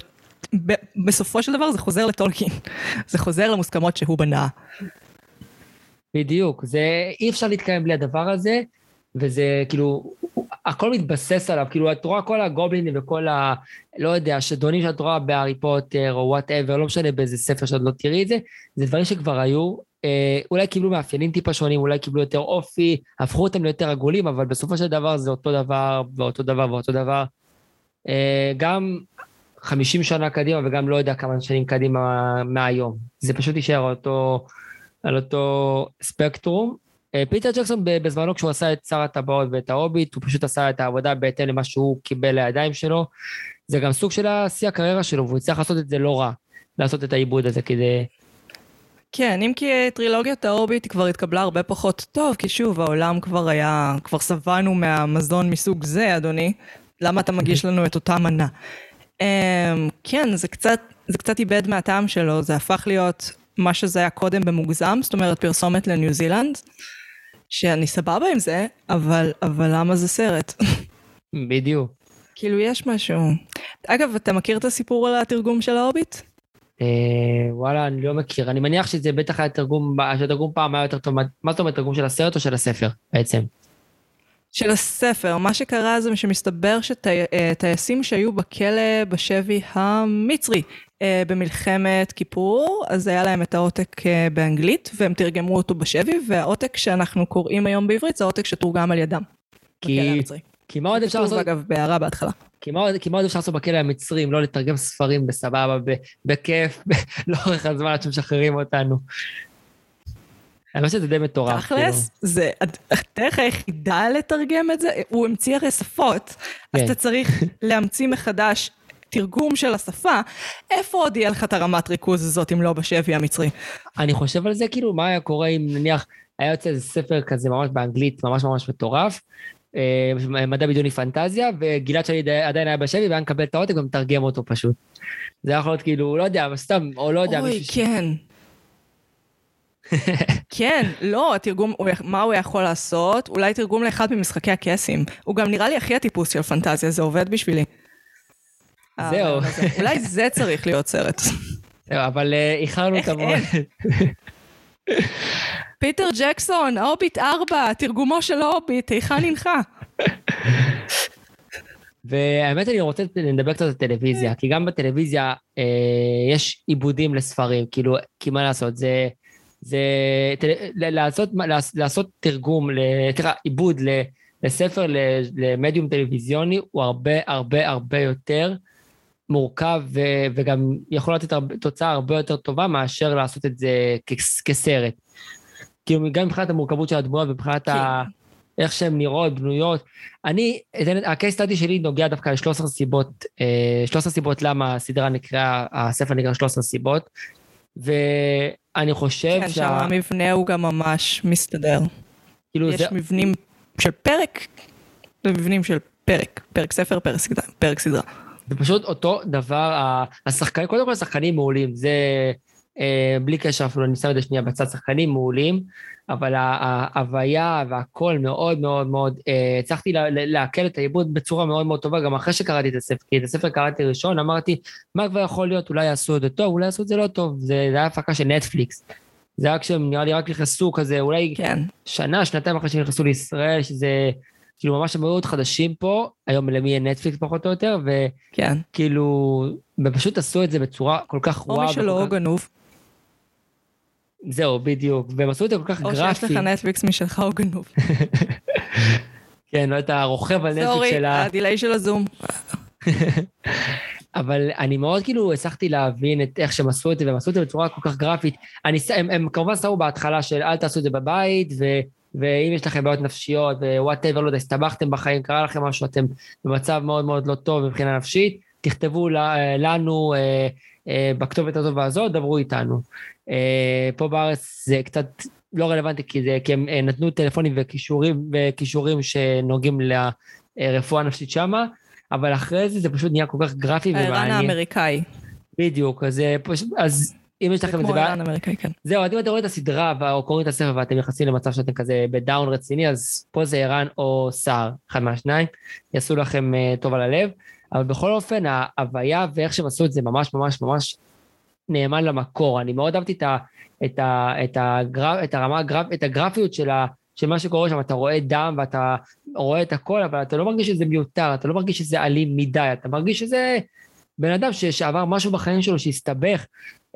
ב... בסופו של דבר זה חוזר לטולקין. (laughs) זה חוזר למוסכמות שהוא בנה. בדיוק, זה, אי אפשר להתקיים בלי הדבר הזה, וזה כאילו, הכל מתבסס עליו, כאילו את רואה כל הגובלינים וכל ה... לא יודע, השדונים שאת רואה בהארי פוטר או whatever, לא משנה באיזה ספר שאת לא תראי את זה, זה דברים שכבר היו, אולי קיבלו מאפיינים טיפה שונים, אולי קיבלו יותר אופי, הפכו אותם ליותר עגולים, אבל בסופו של דבר זה אותו דבר ואותו דבר ואותו דבר. אה, גם 50 שנה קדימה וגם לא יודע כמה שנים קדימה מהיום. זה פשוט יישאר אותו, על אותו ספקטרום. אה, פיטר ג'קסון בזמנו כשהוא עשה את שר הטבעות ואת ההוביט, הוא פשוט עשה את העבודה בהתאם למה שהוא קיבל לידיים שלו. זה גם סוג של השיא הקריירה שלו, והוא הצליח לעשות את זה לא רע, לעשות את העיבוד הזה כדי... כן, אם כי טרילוגיית ההוביט כבר התקבלה הרבה פחות טוב, כי שוב, העולם כבר היה, כבר שבענו מהמזון מסוג זה, אדוני. למה אתה מגיש לנו את אותה מנה? Um, כן, זה קצת, זה קצת איבד מהטעם שלו, זה הפך להיות מה שזה היה קודם במוגזם, זאת אומרת פרסומת לניו זילנד. שאני סבבה עם זה, אבל, אבל למה זה סרט? בדיוק. כאילו, יש משהו. אגב, אתה מכיר את הסיפור על התרגום של ההוביט? אה, וואלה, אני לא מכיר. אני מניח שזה בטח היה תרגום, שהתרגום פעם היה יותר טוב. מה זאת אומרת, תרגום של הסרט או של הספר, בעצם? של הספר. מה שקרה זה שמסתבר שטייסים שטי, שהיו בכלא בשבי המצרי אה, במלחמת כיפור, אז היה להם את העותק אה, באנגלית, והם תרגמו אותו בשבי, והעותק שאנחנו קוראים היום בעברית זה העותק שתורגם על ידם. כי... כי מה עוד אפשר לעשות... אגב, בהערה בהתחלה. כי מה, עוד, אפשר לעשות בכלא המצרי אם לא לתרגם ספרים בסבבה, בכיף, (laughs) לאורך הזמן עד שמשחררים אותנו. אני חושב שזה די מטורף. תכלס, כאילו. זה הדרך היחידה לתרגם את זה, הוא המציא הרי שפות, אז כן. אתה צריך (laughs) להמציא מחדש תרגום של השפה, איפה עוד יהיה לך את הרמת ריכוז הזאת אם לא בשבי המצרי? אני חושב על זה, כאילו, מה היה קורה אם נניח היה יוצא איזה ספר כזה ממש באנגלית, ממש ממש מטורף, מדע בדיוני פנטזיה, וגלעד שלי עדיין היה בשבי והיה מקבל את העותק ומתרגם אותו פשוט. זה יכול להיות כאילו, לא יודע, סתם, או לא יודע. אוי, כן. (laughs) כן, לא, התרגום, מה הוא יכול לעשות? אולי תרגום לאחד ממשחקי הקסים. הוא גם נראה לי הכי הטיפוס של פנטזיה, זה עובד בשבילי. זהו. אולי זה צריך להיות סרט. זהו, אבל אה, איחרנו את המועד. (laughs) פיטר ג'קסון, הוביט 4, תרגומו של הוביט, היכן הנחה? והאמת אני רוצה לדבר קצת על טלוויזיה, כי גם בטלוויזיה אה, יש עיבודים לספרים, כאילו, כי מה לעשות, זה, זה לעשות, לעשות תרגום, תראה, עיבוד לספר, למדיום טלוויזיוני, הוא הרבה הרבה הרבה יותר מורכב ו, וגם יכול לתת תוצאה הרבה יותר טובה מאשר לעשות את זה כ- כסרט. כאילו, גם מבחינת המורכבות של הדמויות ומבחינת ה... כן. איך שהן נראות, בנויות. אני, הקייס סטאדי שלי נוגע דווקא ל-13 סיבות, 13 אה, סיבות למה הסדרה נקראה, הספר נקרא 13 סיבות, ואני חושב כן, שה... כן, שם המבנה הוא גם ממש מסתדר. כאילו יש זה... מבנים של פרק ומבנים של פרק, פרק ספר, פרק סדרה. פרק סדרה. זה פשוט אותו דבר, השחקנים, קודם כל השחקנים מעולים, זה בלי קשר אפילו, אני שם את זה שנייה בצד, שחקנים מעולים, אבל ההוויה והכל מאוד מאוד מאוד, אה, הצלחתי לעכל את העיבוד בצורה מאוד מאוד טובה, גם אחרי שקראתי את הספר, כי את הספר קראתי ראשון, אמרתי, מה כבר יכול להיות, אולי יעשו את זה טוב, אולי יעשו את זה לא טוב, זה היה הפקה של נטפליקס. זה היה כשהם נראה לי רק נכנסו כזה, אולי כן. שנה, שנתיים אחרי שנכנסו לישראל, שזה, כאילו ממש הם היו עוד חדשים פה, היום למי יהיה נטפליקס פחות או יותר, כן. וכאילו, ופשוט עשו את זה בצורה כל כך או וואו. משלו וכל או כך- גנוב. זהו, בדיוק, והם עשו את זה כל כך או גרפי. שיש לך נטפליקס משלך או גנוב. (laughs) כן, לא את הרוכב על נטפליקס סורי, של ה... הדיליי של הזום. (laughs) אבל אני מאוד כאילו הצלחתי להבין את איך שהם עשו את זה, והם עשו את זה בצורה כל כך גרפית. אני, הם, הם כמובן שמו בהתחלה של אל תעשו את זה בבית, ו, ואם יש לכם בעיות נפשיות, ווואטאבר, לא יודע, הסתבכתם בחיים, קרה לכם משהו, אתם במצב מאוד מאוד לא טוב מבחינה נפשית, תכתבו לנו אה, אה, בכתובת הזאת והזאת, דברו איתנו. אה, פה בארץ זה קצת לא רלוונטי, כי, זה, כי הם אה, נתנו טלפונים וכישורים, וכישורים שנוגעים לרפואה נפשית שמה, אבל אחרי זה זה פשוט נהיה כל כך גרפי הערן ומעניין. האמריקאי. בדיוק, אז, אה, פשוט, אז אם יש זה לכם את כמו זה... הערן האמריקאי, כן. זהו, אז אם אתם רואים את הסדרה או קוראים את הספר ואתם נכנסים למצב שאתם כזה בדאון רציני, אז פה זה ערן או סער, אחד מהשניים, יעשו לכם טוב על הלב. אבל בכל אופן, ההוויה ואיך שהם עשו את זה ממש ממש ממש נאמן למקור. אני מאוד אהבתי את, ה, את, ה, את, הגרף, את הרמה, הגרף, את הגרפיות של, ה, של מה שקורה שם, אתה רואה דם ואתה רואה את הכל, אבל אתה לא מרגיש שזה מיותר, אתה לא מרגיש שזה אלים מדי, אתה מרגיש שזה בן אדם ש, שעבר משהו בחיים שלו, שהסתבך.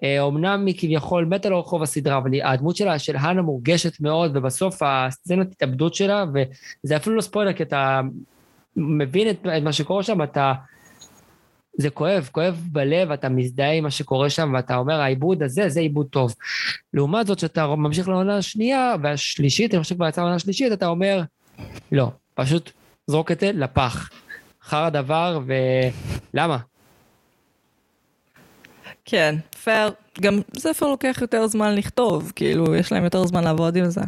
אה, אומנם היא כביכול מתה לו רחוב הסדרה, אבל הדמות שלה, של האנה מורגשת מאוד, ובסוף הסצנת התאבדות שלה, וזה אפילו לא ספוילר, כי אתה מבין את, את מה שקורה שם, אתה... זה כואב, כואב בלב, אתה מזדהה עם מה שקורה שם, ואתה אומר, העיבוד הזה, זה עיבוד טוב. לעומת זאת, שאתה ממשיך לעונה השנייה והשלישית, אני חושב כבר יצאה לעונה השלישית, אתה אומר, לא, פשוט זרוק את זה לפח. חרא דבר, ולמה? כן, פייר. גם ספר לוקח יותר זמן לכתוב, כאילו, יש להם יותר זמן לעבוד עם זה.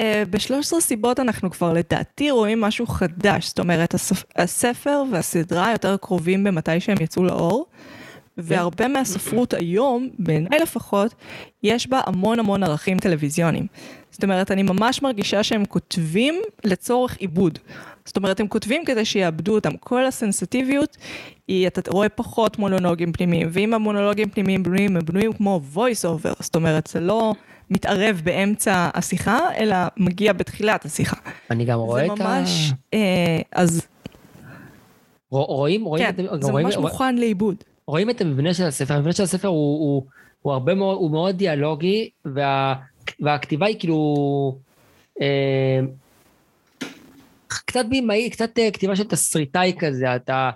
Uh, ב-13 סיבות אנחנו כבר לדעתי רואים משהו חדש, זאת אומרת, הספ... הספר והסדרה יותר קרובים במתי שהם יצאו לאור, והרבה מהספרות היום, בעיניי לפחות, יש בה המון המון ערכים טלוויזיוניים. זאת אומרת, אני ממש מרגישה שהם כותבים לצורך עיבוד. זאת אומרת, הם כותבים כדי שיעבדו אותם. כל הסנסטיביות היא, אתה רואה פחות מונולוגים פנימיים, ואם המונולוגים פנימיים בנויים, הם בנויים כמו voice over, זאת אומרת, זה לא מתערב באמצע השיחה, אלא מגיע בתחילת השיחה. אני גם רואה זה את ה... ממש, אה, אז רוא- רואים, רואים, כן, את, זה רואים, ממש מוכן לעיבוד. רואים את המבנה של הספר, המבנה של הספר הוא, הוא, הוא הרבה מאוד, הוא מאוד דיאלוגי, וה, והכתיבה היא כאילו... אה, קצת בימאי, קצת אה, כתיבה של תסריטאי כזה, אתה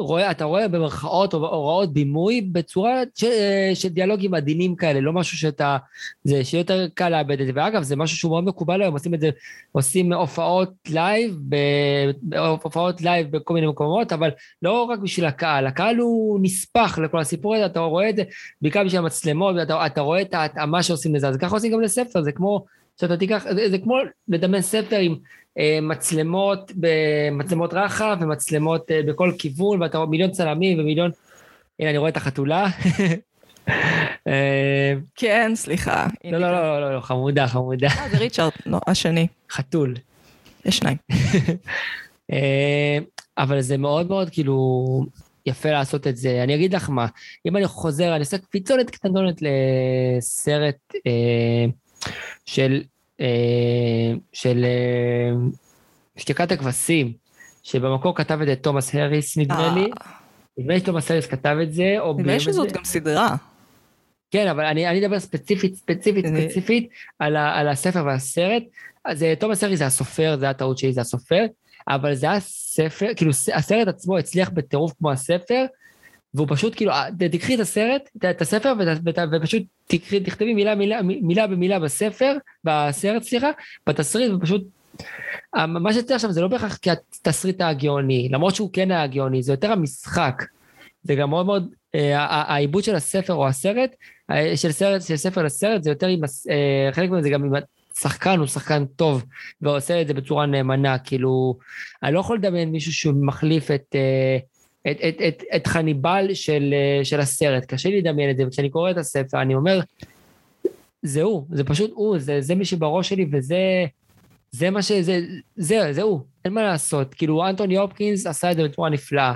רואה, אתה רואה במרכאות או הוראות בימוי בצורה של, אה, של דיאלוגים עדינים כאלה, לא משהו שאתה, זה שיותר קל לאבד את זה. ואגב, זה משהו שהוא מאוד מקובל היום, עושים את זה, עושים הופעות לייב, הופעות לייב בכל מיני מקומות, אבל לא רק בשביל הקהל, הקהל הוא נספח לכל הסיפור הזה, אתה רואה את זה, בעיקר בשביל המצלמות, ואתה אתה רואה את ההתאמה שעושים לזה, אז ככה עושים גם לספר, זה כמו שאתה תיקח, זה, זה כמו לדמיין ספר עם מצלמות, מצלמות רחב ומצלמות אה, בכל כיוון, ואתה רואה מיליון צלמים ומיליון... הנה, אני רואה את החתולה. (laughs) אה, כן, סליחה. לא, לא, לא, לא, לא, חמודה, חמודה. אה, זה ריצ'רד, לא, השני. חתול. יש שניים. (laughs) אה, אבל זה מאוד מאוד כאילו יפה לעשות את זה. אני אגיד לך מה, אם אני חוזר, אני עושה פיצולת קטנטונת לסרט אה, של, אה, של אה, שתיקת הכבשים, שבמקור כתב את זה תומאס האריס, נדמה אה, לי. נדמה לי שתומאס האריס כתב את זה, או... נדמה לי שזאת. גם סדרה. כן, אבל אני, אני אדבר ספציפית, ספציפית, ספציפית על, ה, על הספר והסרט. אז אה, תומאס הארי זה הסופר, זה הטעות שלי, זה הסופר, אבל זה היה ספר, כאילו הסרט עצמו הצליח בטירוף כמו הספר, והוא פשוט כאילו, אה, תקחי את הסרט, את- הספר, ות, ופשוט תקחי, תכתבי מילה, מילה, מילה במילה בספר, בסרט, סליחה, בתסריט, ופשוט... אה, מה שיוצא שם זה לא בהכרח כתסריט הגאוני, למרות שהוא כן היה גאוני, זה יותר המשחק. זה גם מאוד מאוד, אה, העיבוד של הספר או הסרט, של סרט, של ספר לסרט, זה יותר עם, חלק מזה גם עם השחקן, הוא שחקן טוב, ועושה את זה בצורה נאמנה, כאילו, אני לא יכול לדמיין מישהו שמחליף את, את, את, את, את חניבל של, אה, של הסרט, קשה לי לדמיין את זה, וכשאני קורא את הספר, אני אומר, זה הוא, זה פשוט הוא, זה, זה מי שבראש שלי, וזה... זה מה ש... זה, זה, זה הוא, אין מה לעשות. כאילו, אנטוני הופקינס עשה את זה בצורה נפלאה.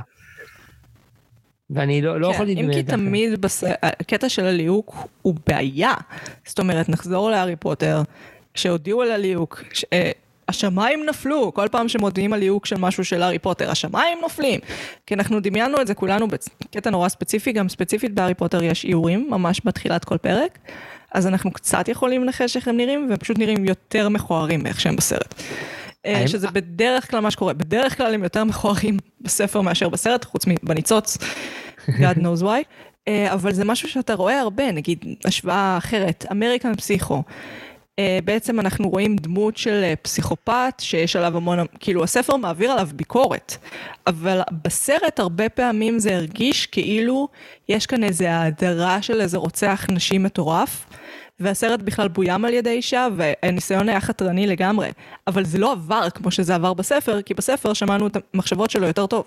ואני לא, לא כן, יכולתי... אם כי באמת אחרת. תמיד בס... הקטע של הליהוק הוא בעיה. זאת אומרת, נחזור להארי פוטר, כשהודיעו על הליהוק, ש... השמיים נפלו, כל פעם שמודיעים על ליהוק של משהו של הארי פוטר, השמיים נופלים. כי אנחנו דמיינו את זה כולנו בקטע נורא ספציפי, גם ספציפית בהארי פוטר יש איורים, ממש בתחילת כל פרק. אז אנחנו קצת יכולים לנחש איך הם נראים, והם פשוט נראים יותר מכוערים מאיך שהם בסרט. אה, האם- שזה בדרך כלל מה שקורה, בדרך כלל הם יותר מכוערים בספר מאשר בסרט, חוץ מבניצוץ, God knows why. אה, אבל זה משהו שאתה רואה הרבה, נגיד השוואה אחרת, אמריקן פסיכו. אה, בעצם אנחנו רואים דמות של אה, פסיכופת שיש עליו המון, כאילו הספר מעביר עליו ביקורת, אבל בסרט הרבה פעמים זה הרגיש כאילו יש כאן איזה האדרה של איזה רוצח נשים מטורף, והסרט בכלל בוים על ידי אישה, והניסיון היה חתרני לגמרי, אבל זה לא עבר כמו שזה עבר בספר, כי בספר שמענו את המחשבות שלו יותר טוב.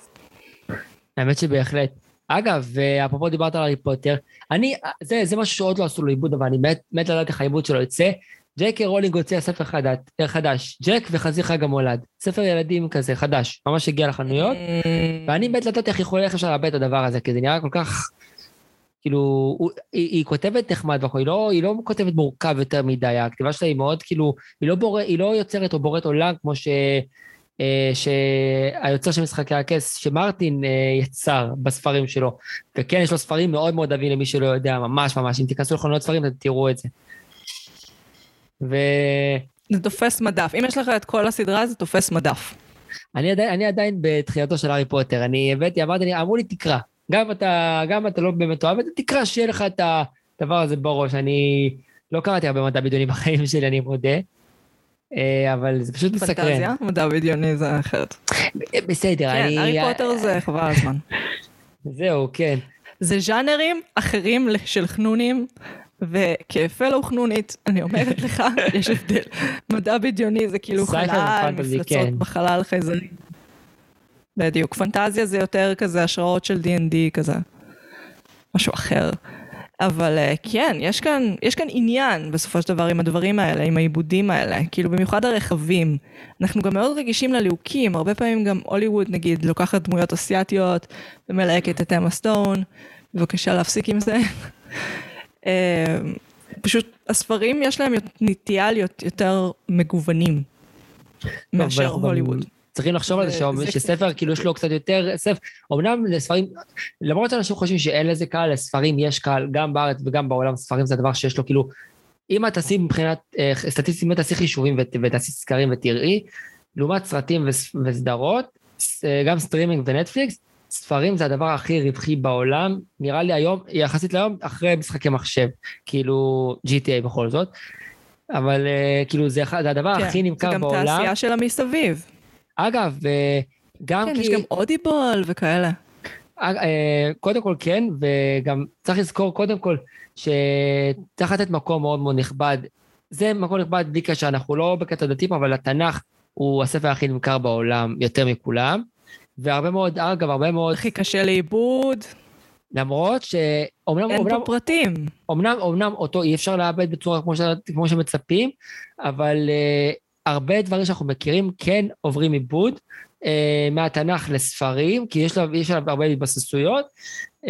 האמת שבהחלט. אגב, אפרופו דיברת על הארי פוטר, אני, זה, זה משהו שעוד לא עשו לו עיבוד, אבל אני מת, מת לדעת איך העיבוד שלו יוצא. ג'ק רולינג הוציאה ספר חדש, חדש, ג'ק וחזיר חג המולד. ספר ילדים כזה, חדש, ממש הגיע לחנויות, ואני מת לדעת איך יכול, איך אפשר לעבד את הדבר הזה, כי זה נראה כל כך... כאילו, הוא, היא, היא כותבת נחמד היא לא, היא לא כותבת מורכב יותר מדי, הכתיבה שלה היא מאוד כאילו, היא לא, בור, היא לא יוצרת או בוראת עולם כמו ש... אה, שהיוצר של משחקי הכס, שמרטין אה, יצר בספרים שלו. וכן, יש לו ספרים מאוד מאוד עבים למי שלא יודע, ממש ממש. אם תיכנסו לחנויות ספרים, אתם תראו את זה. ואני זה תופס מדף, אם יש לך את כל הסדרה זה תופס מדף. עדיין, אני עדיין בתחילתו של הארי פוטר. אני הבאתי, אמרתי אמרו לי, תקרא. גם אם אתה, גם אתה לא באמת אוהב את זה, תקרא, שיהיה לך את הדבר הזה בראש. אני לא קראתי הרבה מדע בדיוני בחיים שלי, אני מודה. אה, אבל זה פשוט מסקרן. פנטזיה, מדע בדיוני זה אחרת. בסדר, כן, אני... הארי פוטר זה חבל הזמן. (laughs) זהו, כן. זה ז'אנרים אחרים של חנונים, וכפלו חנונית, אני אומרת לך, (laughs) יש הבדל. מדע בדיוני זה כאילו חלל, מפלצות כן. בחלל חייזרי. בדיוק, פנטזיה זה יותר כזה השראות של D&D כזה. משהו אחר. אבל אה, כן, יש כאן, יש כאן עניין בסופו של דבר עם הדברים האלה, עם העיבודים האלה, כאילו במיוחד הרחבים. אנחנו גם מאוד רגישים לליהוקים, הרבה פעמים גם הוליווד נגיד לוקחת דמויות אסיאתיות ומלהקת את אמה סטון, בבקשה להפסיק עם זה. אה, פשוט הספרים יש להם נטייה להיות יותר מגוונים מאשר הוליווד. צריכים לחשוב על זה שספר, כאילו יש לו קצת יותר, ספר, אמנם לספרים, למרות שאנשים חושבים שאין לזה קהל, לספרים יש קהל, גם בארץ וגם בעולם, ספרים זה הדבר שיש לו כאילו, אם את תשים מבחינת אה, סטטיסטית, אם תעשי חישובים ות- ותעשי סקרים ותראי, לעומת סרטים וס- וסדרות, אה, גם סטרימינג ונטפליקס, ספרים זה הדבר הכי רווחי בעולם, נראה לי היום, יחסית להיום, אחרי משחקי מחשב, כאילו GTA בכל זאת, אבל אה, כאילו זה אחד- זה הדבר הכי כן, נמכר זה גם בעולם. תעשייה של המסביב. אגב, אה, גם כן, כי... יש גם אודיבול וכאלה. אה, קודם כל כן, וגם צריך לזכור קודם כל שצריך לתת מקום מאוד מאוד נכבד. זה מקום נכבד בלי קשר, אנחנו לא בקטע דתי פה, אבל התנ"ך הוא הספר הכי נמכר בעולם יותר מכולם. והרבה מאוד, אגב, הרבה מאוד, הכי קשה לעיבוד, למרות שאומנם, אין אומנם, פה פרטים. אומנם, אומנם אותו אי אפשר לאבד בצורה כמו, ש, כמו שמצפים, אבל uh, הרבה דברים שאנחנו מכירים כן עוברים עיבוד uh, מהתנ"ך לספרים, כי יש לה הרבה התבססויות, uh,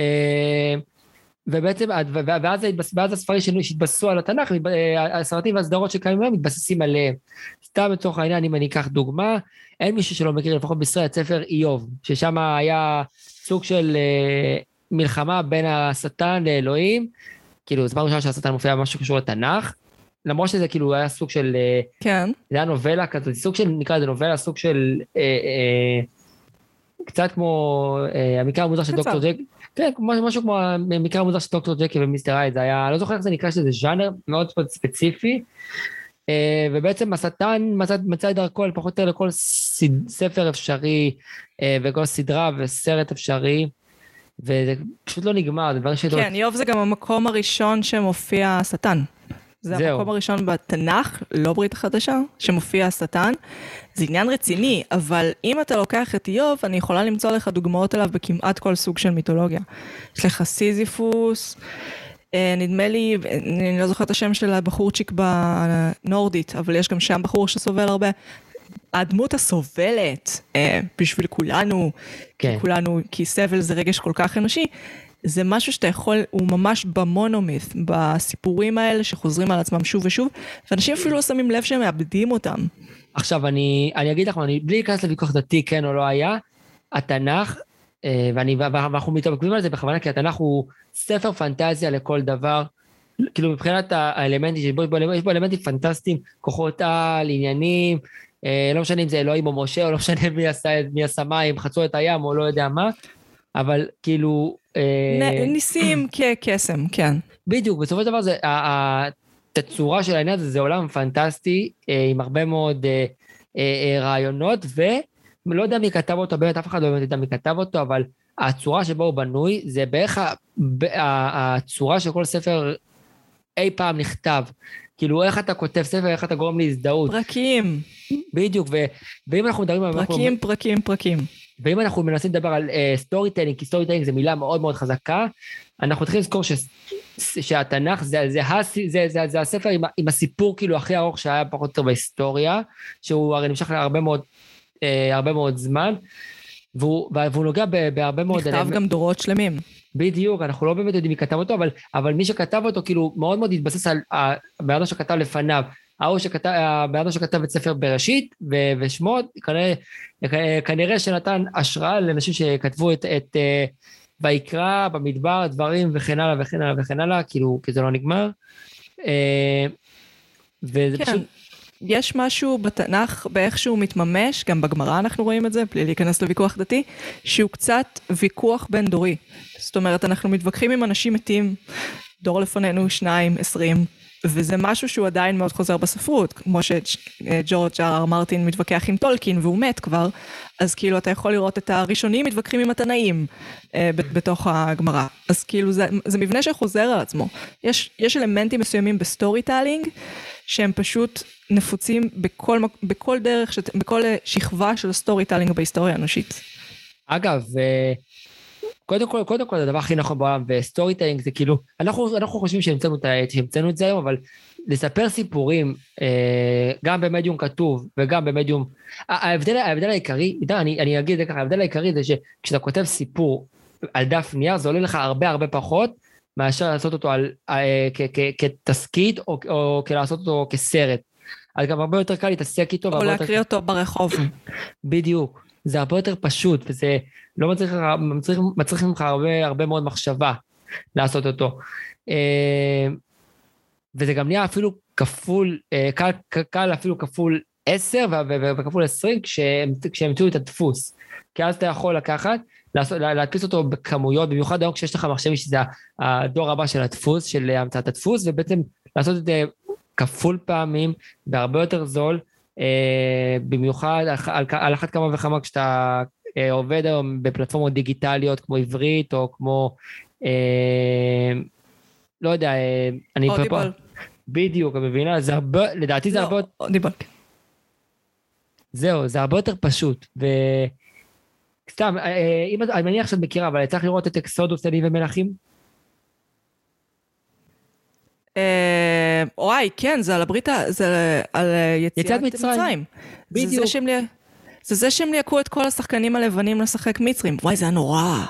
ובעצם, ואז, ואז הספרים שהתבססו על התנ"ך, אה, הסרטים והסדרות שקיימים היום מתבססים עליהם. סתם לצורך העניין, אם אני אקח דוגמה, אין מישהו שלא מכיר, לפחות בישראל, את ספר איוב, ששם היה סוג של אה, מלחמה בין השטן לאלוהים, כאילו, זו פעם ראשונה שהשטן מופיע במשהו שקשור לתנ"ך, למרות שזה כאילו היה סוג של, אה, כן. זה היה נובלה כזאת, סוג של, נקרא לזה נובלה, סוג של, אה, אה, קצת כמו אה, המקרה המוזר של. דוקטור ג'ק, כן, משהו כמו המקרה המוזר של דוקטור ג'קי ומיסטר הייד, זה היה, לא זוכר איך זה נקרא, שזה ז'אנר מאוד ספציפי, אה, ובעצם השטן מצא, את דרכו לפחות או יותר לכל ספר אפשרי, אה, וכל סדרה וסרט אפשרי, וזה פשוט לא נגמר, זה דברים שלא... כן, איוב זה גם המקום הראשון שמופיע השטן. זה זהו. המקום הראשון בתנ"ך, לא ברית החדשה, שמופיע השטן. זה עניין רציני, אבל אם אתה לוקח את איוב, אני יכולה למצוא לך דוגמאות עליו בכמעט כל סוג של מיתולוגיה. יש לך סיזיפוס, אה, נדמה לי, אני לא זוכרת את השם של הבחורצ'יק בנורדית, אבל יש גם שם בחור שסובל הרבה. הדמות הסובלת אה, בשביל כולנו, כן. כי כולנו, כי סבל זה רגש כל כך אנושי, זה משהו שאתה יכול, הוא ממש במונומית, בסיפורים האלה שחוזרים על עצמם שוב ושוב, ואנשים אפילו לא שמים לב שהם מאבדים אותם. עכשיו, אני, אני אגיד לך, אני, בלי להיכנס לוויכוח דתי, כן או לא היה, התנ"ך, אה, ואני, ואנחנו מתעכבים על זה בכוונה, כי התנ"ך הוא ספר פנטזיה לכל דבר. כאילו מבחינת האלמנטים, יש בו, יש בו אלמנטים פנטסטיים, כוחות על, עניינים, אה, לא משנה אם זה אלוהים או משה, או לא משנה מי עשה, מי עשה מים, חצו את הים, או לא יודע מה, אבל כאילו... אה, ניסים כקסם, כן. בדיוק, בסופו של דבר זה, התצורה של העניין הזה זה עולם פנטסטי, אה, עם הרבה מאוד אה, רעיונות, ולא יודע מי כתב אותו, באמת אף אחד לא באמת יודע מי כתב אותו, אבל הצורה שבו הוא בנוי, זה בערך הצורה שכל ספר אי פעם נכתב. כאילו, איך אתה כותב ספר, איך אתה גורם להזדהות. פרקים, בדיוק, ו- ואם אנחנו מדברים... על- פרקים, פרקים, פרקים. ואם אנחנו מנסים לדבר על story uh, telling, כי storytelling זו מילה מאוד מאוד חזקה, אנחנו צריכים לזכור ש, שהתנ"ך זה, זה, זה, זה, זה, זה הספר עם, עם הסיפור כאילו הכי ארוך שהיה פחות או יותר בהיסטוריה, שהוא הרי נמשך להרבה מאוד, אה, הרבה מאוד זמן, והוא, והוא נוגע ב, בהרבה מאוד... נכתב אלמנ- גם דורות שלמים. בדיוק, אנחנו לא באמת יודעים מי כתב אותו, אבל, אבל מי שכתב אותו כאילו מאוד מאוד התבסס על הבן אדם שכתב לפניו. ההוא שכתב, הבן אדם שכתב את ספר בראשית ו- ושמות, כנראה, כנראה שנתן השראה לאנשים שכתבו את, את uh, ויקרא, במדבר, דברים וכן הלאה וכן הלאה וכן הלאה, כאילו, כי זה לא נגמר. Uh, וזה כן. פשוט, יש משהו בתנ"ך, באיך שהוא מתממש, גם בגמרא אנחנו רואים את זה, בלי להיכנס לוויכוח דתי, שהוא קצת ויכוח בין דורי. זאת אומרת, אנחנו מתווכחים עם אנשים מתים, דור לפנינו, שניים, עשרים, וזה משהו שהוא עדיין מאוד חוזר בספרות, כמו שג'ורג' אר מרטין מתווכח עם טולקין והוא מת כבר, אז כאילו אתה יכול לראות את הראשונים מתווכחים עם התנאים אה, בתוך הגמרא. אז כאילו זה, זה מבנה שחוזר על עצמו. יש, יש אלמנטים מסוימים ב storytelling, שהם פשוט נפוצים בכל, בכל דרך, שת, בכל אה, שכבה של storytelling בהיסטוריה האנושית. אגב, אה, קודם כל, קודם כל, זה הדבר הכי נכון בעולם, ו storytelling זה כאילו, אנחנו, אנחנו חושבים שהמצאנו את, שהמצאנו את זה היום, אבל לספר סיפורים, אה, גם במדיום כתוב וגם במדיום... ההבדל, ההבדל העיקרי, יודע, אני, אני אגיד את זה ככה, ההבדל העיקרי זה שכשאתה כותב סיפור על דף נייר, זה עולה לך הרבה הרבה פחות מאשר לעשות אותו על, אה, כ, כ, כתסכית או, או כלעשות אותו כסרט. אז גם הרבה יותר קל להתעסק איתו. או והרבה יותר- להקריא אותו ברחוב. בדיוק. זה הרבה יותר פשוט, וזה לא מצריך, מצריך, מצריך ממך הרבה, הרבה מאוד מחשבה לעשות אותו. אה, וזה גם נהיה אפילו כפול, אה, קל, קל- אפילו כפול 10 ו- ו- וכפול 20 כשהם כשהם המציאו את הדפוס. כי אז אתה יכול לקחת, להדפיס אותו בכמויות, במיוחד היום כשיש לך מחשבים שזה הדור הבא של הדפוס, של המצאת הדפוס, ובעצם לעשות את זה כפול פעמים, והרבה יותר זול, אה, במיוחד על, אחת כמה וכמה כשאתה עובד היום בפלטפורמות דיגיטליות כמו עברית או כמו, אה, לא יודע, אה, אני... אודיבל. בדיוק, את מבינה? זה הרבה, לדעתי זה הרבה, לא, אודיבל. זהו, זה הרבה יותר פשוט. ו... סתם, אה, אם את- אני מניח שאת מכירה, אבל צריך לראות את אקסודוס עלים ומלכים? אה, וואי, כן, זה על הברית, ה- זה על אה, יציאת יציאת מצרים. מצרים. זה בדיוק. זה זה שהם ליהקו את כל השחקנים הלבנים לשחק מצרים. וואי, זה היה נורא.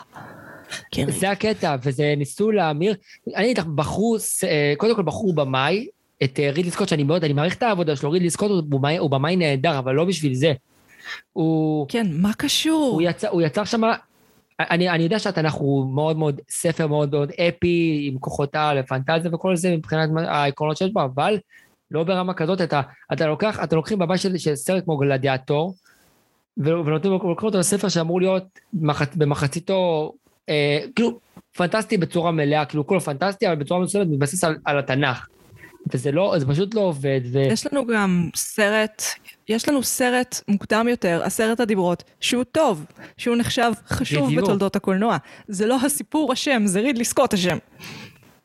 כן, זה הקטע, וזה ניסו להמיר, אני אגיד לך, בחרו, אה, קודם כל בחרו במאי, את אה, רידלי סקוט, שאני מאוד, אני מעריך את העבודה שלו, רידלי סקוט הוא במאי- הוא במאי נהדר, אבל לא בשביל זה. הוא, כן, מה קשור? הוא, יצר, הוא יצר שם, אני, אני יודע שהתנ"ך הוא מאוד מאוד, ספר מאוד מאוד אפי, עם כוחות על, פנטזיה וכל זה, מבחינת העקרונות שיש בו, אבל לא ברמה כזאת, אתה, אתה לוקח, אתם לוקחים בבית של, של סרט כמו גלדיאטור, ונותנים לו לוקחים אותו לספר שאמור להיות מח, במחציתו, אה, כאילו, פנטסטי בצורה מלאה, כאילו כולו פנטסטי, אבל בצורה מסוימת מתבסס על, על התנ"ך. וזה לא, זה פשוט לא עובד, ו... יש לנו גם סרט, יש לנו סרט מוקדם יותר, עשרת הדיברות, שהוא טוב, שהוא נחשב חשוב בדיוק. בתולדות הקולנוע. זה לא הסיפור אשם, זה רידלי סקוט אשם.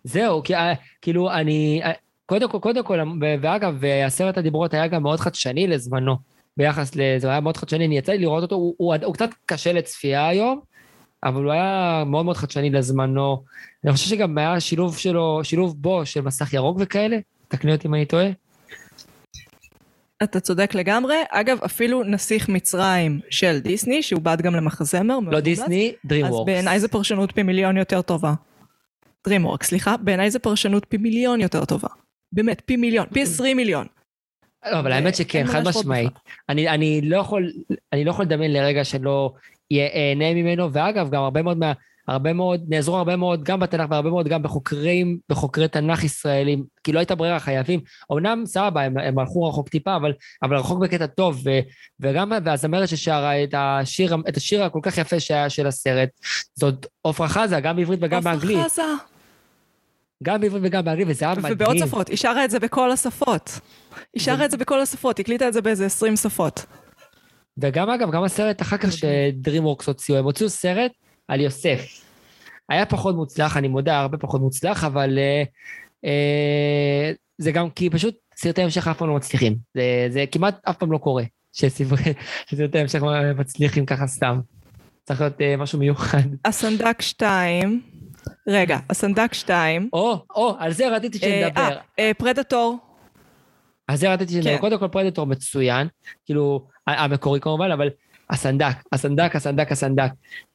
זהו, כי, אה, כאילו, אני... אה, קודם כל, קודם כל, ואגב, אה, עשרת הדיברות היה גם מאוד חדשני לזמנו, ביחס לזה, הוא היה מאוד חדשני, אני יצא לי לראות אותו, הוא, הוא, הוא קצת קשה לצפייה היום, אבל הוא היה מאוד מאוד חדשני לזמנו. אני חושב שגם היה שילוב שלו, שילוב בו של מסך ירוק וכאלה, תקני אותי אם אני טועה. אתה צודק לגמרי. אגב, אפילו נסיך מצרים של דיסני, שהוא בעד גם למחזמר. לא דיסני, DreamWorks. אז בעיניי זו פרשנות פי מיליון יותר טובה. DreamWorks, סליחה, בעיניי זו פרשנות פי מיליון יותר טובה. באמת, פי מיליון, פי עשרים מיליון. לא, אבל האמת שכן, חד משמעית. אני, אני, לא יכול, אני לא יכול לדמיין לרגע שלא ייהנה ממנו, ואגב, גם הרבה מאוד מה... הרבה מאוד, נעזרו הרבה מאוד גם בתנ"ך והרבה מאוד גם בחוקרים, בחוקרי תנ"ך ישראלים, כי לא הייתה ברירה, חייבים. אמנם סבבה, הם, הם הלכו רחוק טיפה, אבל, אבל רחוק בקטע טוב, ו, וגם והזמרת ששרה את השיר, את השיר הכל כך יפה שהיה של הסרט, זאת עפרה חזה, גם בעברית וגם באנגלית. עפרה חזה. גם בעברית וגם באנגלית, וזה היה מדהים. ובעוד שפות, היא שרה את זה בכל השפות. היא שרה את זה בכל השפות, היא הקליטה את זה באיזה 20 שפות. וגם אגב, גם הסרט אחר כך שדרימוורקס הוציאו, הם הוציאו סרט על יוסף. היה פחות מוצלח, אני מודה, הרבה פחות מוצלח, אבל אה, אה, זה גם כי פשוט סרטי המשך אף פעם לא מצליחים. זה, זה כמעט אף פעם לא קורה, (laughs) שסרטי המשך מצליחים ככה סתם. צריך להיות אה, משהו מיוחד. הסנדק 2, רגע, הסנדק 2. או, או, על זה רציתי שנדבר. אה, אה, פרדטור. על זה רציתי שנדבר. כן. קודם כל פרדטור מצוין, כאילו, המקורי כמובן, אבל הסנדק, הסנדק, הסנדק, הסנדק.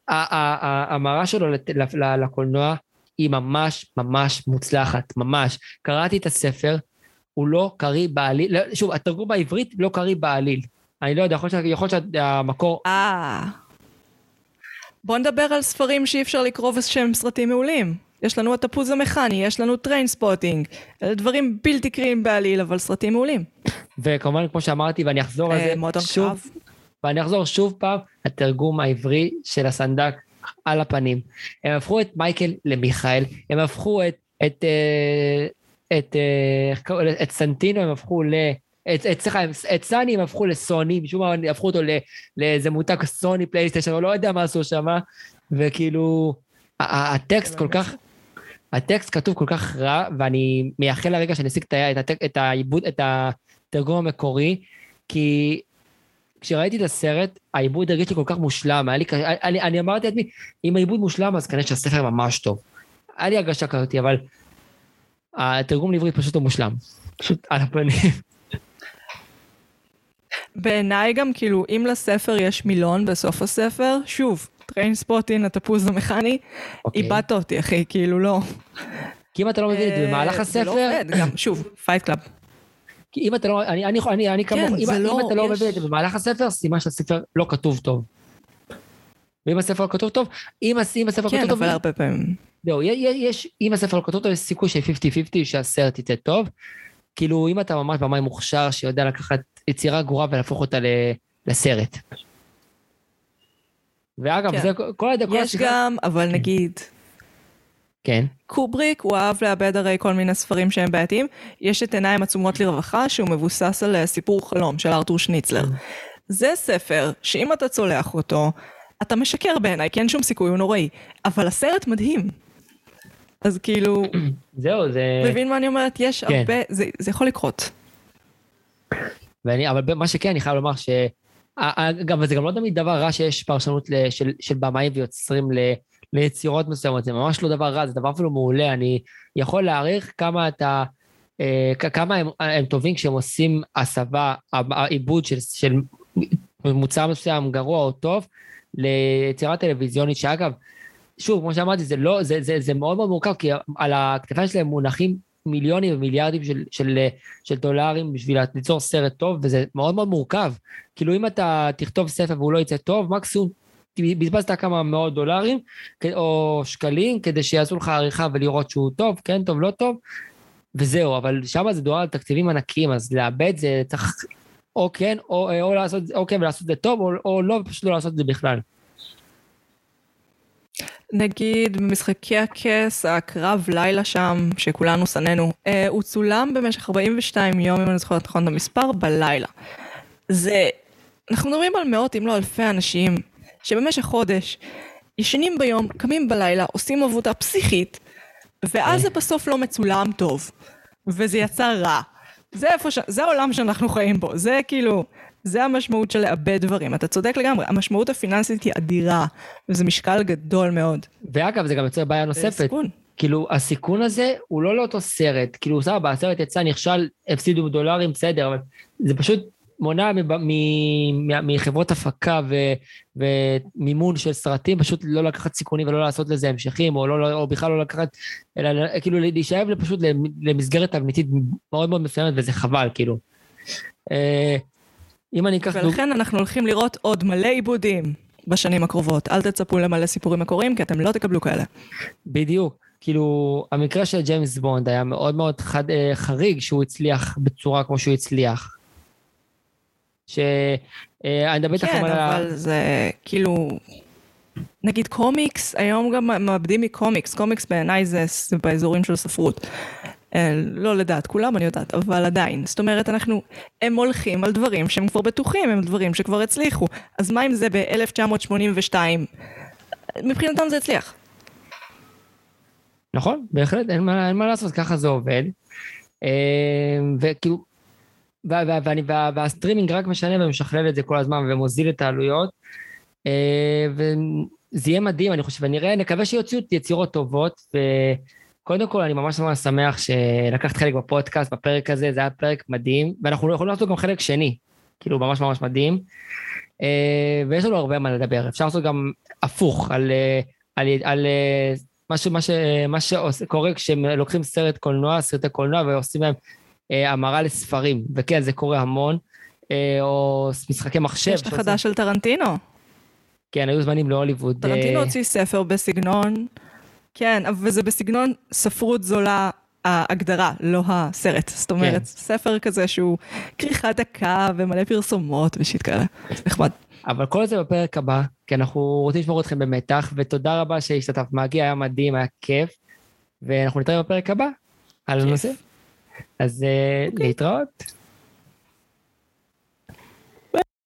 ההמרה שלו לקולנוע היא ממש ממש מוצלחת, ממש. קראתי את הספר, הוא לא קריא בעליל, לא, שוב, התרגום בעברית לא קריא בעליל. אני לא יודע, יכול להיות שהמקור... אה. בוא נדבר על ספרים שאי אפשר לקרוא ושהם סרטים מעולים. יש לנו התפוז המכני, יש לנו טריינספוטינג. אלה דברים בלתי קריאים בעליל, אבל סרטים מעולים. וכמובן, כמו שאמרתי, ואני אחזור על אה, זה שוב, ואני אחזור שוב פעם, התרגום העברי של הסנדק על הפנים. הם הפכו את מייקל למיכאל, הם הפכו את, את, אה, את, את, אה, את סנטינו, הם הפכו ל... סליחה, את סאני הם הפכו לסוני, משום מה הפכו אותו לאיזה מותג סוני פלייסטיישן, או לא יודע מה עשו שם, וכאילו, הטקסט כל כך, הטקסט כתוב כל כך רע, ואני מייחל לרגע שאני אשיג את העיבוד, את התרגום המקורי, כי כשראיתי את הסרט, העיבוד הרגיש לי כל כך מושלם, היה לי, אני, אני אמרתי לעצמי, אם העיבוד מושלם, אז כנראה שהספר ממש טוב. היה לי הרגשה כזאת, אבל התרגום לעברית פשוט לא מושלם. פשוט על הפנים. בעיניי גם, כאילו, אם לספר יש מילון בסוף הספר, שוב, טריינספוטינג, התפוז המכני, אוקיי. איבדת אותי, אחי, כאילו, לא. כי אם אתה לא מבין את זה במהלך הספר... זה לא עובד, גם, שוב, פייט קלאב. כי אם אתה לא, אני, אני, אני, אני כמוך, כן, אם, לא, אם אתה לא. מבין את זה במהלך הספר, סימן שהספר לא כתוב טוב. ואם הספר לא כתוב טוב, אם, אם הספר כן, כתוב טוב... כן, אבל הרבה פעמים. זהו, יש, אם הספר לא כתוב טוב, יש סיכוי של 50-50 שהסרט יצא טוב. כאילו, אם אתה ממש במאי מוכשר שיודע לקחת יצירה גרועה ולהפוך אותה לסרט. ואגב, כן. זה כל הדקות... יש גם, אבל. נגיד... כן. קובריק, הוא אהב לאבד הרי כל מיני ספרים שהם בעייתיים. יש את עיניים עצומות לרווחה, שהוא מבוסס על אה, סיפור חלום של ארתור שניצלר. זה ספר שאם אתה צולח אותו, אתה משקר בעיניי, כי אין שום סיכוי, הוא נוראי. אבל הסרט מדהים. אז כאילו... (clears throat) זהו, זה... מבין מה אני אומרת? יש כן. הרבה... זה, זה יכול לקרות. ואני, אבל מה שכן, אני חייב לומר ש... אגב, זה גם לא תמיד דבר רע שיש פרשנות של, של במאים ויוצרים ל, ליצירות מסוימות, זה ממש לא דבר רע, זה דבר אפילו מעולה. אני יכול להעריך כמה אתה... אה, כמה הם, הם טובים כשהם עושים הסבה, עיבוד של, של מוצר מסוים גרוע או טוב, ליצירה טלוויזיונית, שאגב, שוב, כמו שאמרתי, זה, לא, זה, זה, זה מאוד מאוד מורכב, כי על הכתפיים שלהם מונחים מיליונים ומיליארדים של, של, של דולרים בשביל ליצור סרט טוב, וזה מאוד מאוד מורכב. כאילו, אם אתה תכתוב ספר והוא לא יצא טוב, מקסימום בזבזת כמה מאות דולרים או שקלים כדי שיעשו לך עריכה ולראות שהוא טוב, כן, טוב, לא טוב, וזהו, אבל שם זה דואר על תקציבים ענקיים, אז לאבד זה צריך או כן, או, או לעשות, או כן ולעשות את זה טוב, או, או לא, פשוט לא לעשות את זה בכלל. נגיד במשחקי הכס, הקרב לילה שם, שכולנו שנאנו, אה, הוא צולם במשך 42 יום, אם אני זוכרת נכון את המספר, בלילה. זה, אנחנו מדברים על מאות אם לא אלפי אנשים, שבמשך חודש ישנים ביום, קמים בלילה, עושים עבודה פסיכית, ואז זה בסוף לא מצולם טוב, וזה יצא רע. זה איפה ש... זה העולם שאנחנו חיים בו, זה כאילו... זה המשמעות של לאבד דברים. אתה צודק לגמרי, המשמעות הפיננסית היא אדירה, וזה משקל גדול מאוד. ואגב, זה גם יוצר בעיה נוספת. סיכון. כאילו, הסיכון הזה הוא לא לאותו סרט. כאילו, סבבה, הסרט יצא, נכשל, הפסידו דולרים, בסדר, אבל זה פשוט מונע מחברות הפקה ומימון של סרטים, פשוט לא לקחת סיכונים ולא לעשות לזה המשכים, או, לא, או בכלל לא לקחת, אלא כאילו להישאב פשוט למסגרת תבניתית מאוד מאוד מסוימת, וזה חבל, כאילו. אם אני אקח... ולכן אנחנו הולכים לראות עוד מלא עיבודים בשנים הקרובות. אל תצפו למלא סיפורים מקוריים, כי אתם לא תקבלו כאלה. בדיוק. כאילו, המקרה של ג'יימס בונד היה מאוד מאוד חד, אה, חריג שהוא הצליח בצורה כמו שהוא הצליח. שאני מדבר איתך כן, על ה... כן, אבל זה כאילו... נגיד קומיקס, היום גם מעבדים מקומיקס. קומיקס בעיניי זה, זה באזורים של ספרות. אה, לא לדעת כולם, אני יודעת, אבל עדיין. זאת אומרת, אנחנו, הם הולכים על דברים שהם כבר בטוחים, הם דברים שכבר הצליחו. אז מה אם זה ב-1982? מבחינתם זה הצליח. נכון, בהחלט, אין מה, אין מה לעשות, ככה זה עובד. אה, וכאילו, ואני, והסטרימינג רק משנה ומשכלל את זה כל הזמן ומוזיל את העלויות. אה, וזה יהיה מדהים, אני חושב, ונראה, נקווה שיוציאו יצירות טובות. וקודם כל, אני ממש ממש שמח שלקחת חלק בפודקאסט, בפרק הזה, זה היה פרק מדהים, ואנחנו יכולים לעשות גם חלק שני, כאילו, ממש ממש מדהים. אה, ויש לנו הרבה מה לדבר, אפשר לעשות גם הפוך, על, על, על מה, ש, מה, ש, מה שקורה כשהם לוקחים סרט קולנוע, סרטי קולנוע, ועושים להם אה, המרה לספרים, וכן, זה קורה המון, אה, או משחקי מחשב. יש את החדש של טרנטינו. כן, היו זמנים להוליווד. טרנטינו אה... הוציא ספר בסגנון, כן, אבל זה בסגנון ספרות זולה ההגדרה, לא הסרט. זאת אומרת, כן. ספר כזה שהוא כריכה דקה ומלא פרסומות ושיט כאלה. נחמד. אבל כל זה בפרק הבא, כי אנחנו רוצים לשמור אתכם במתח, ותודה רבה שהשתתפת. מגיע, היה מדהים, היה כיף, ואנחנו נתראה בפרק הבא על הנושא. אז okay. אה, אוקיי. להתראות.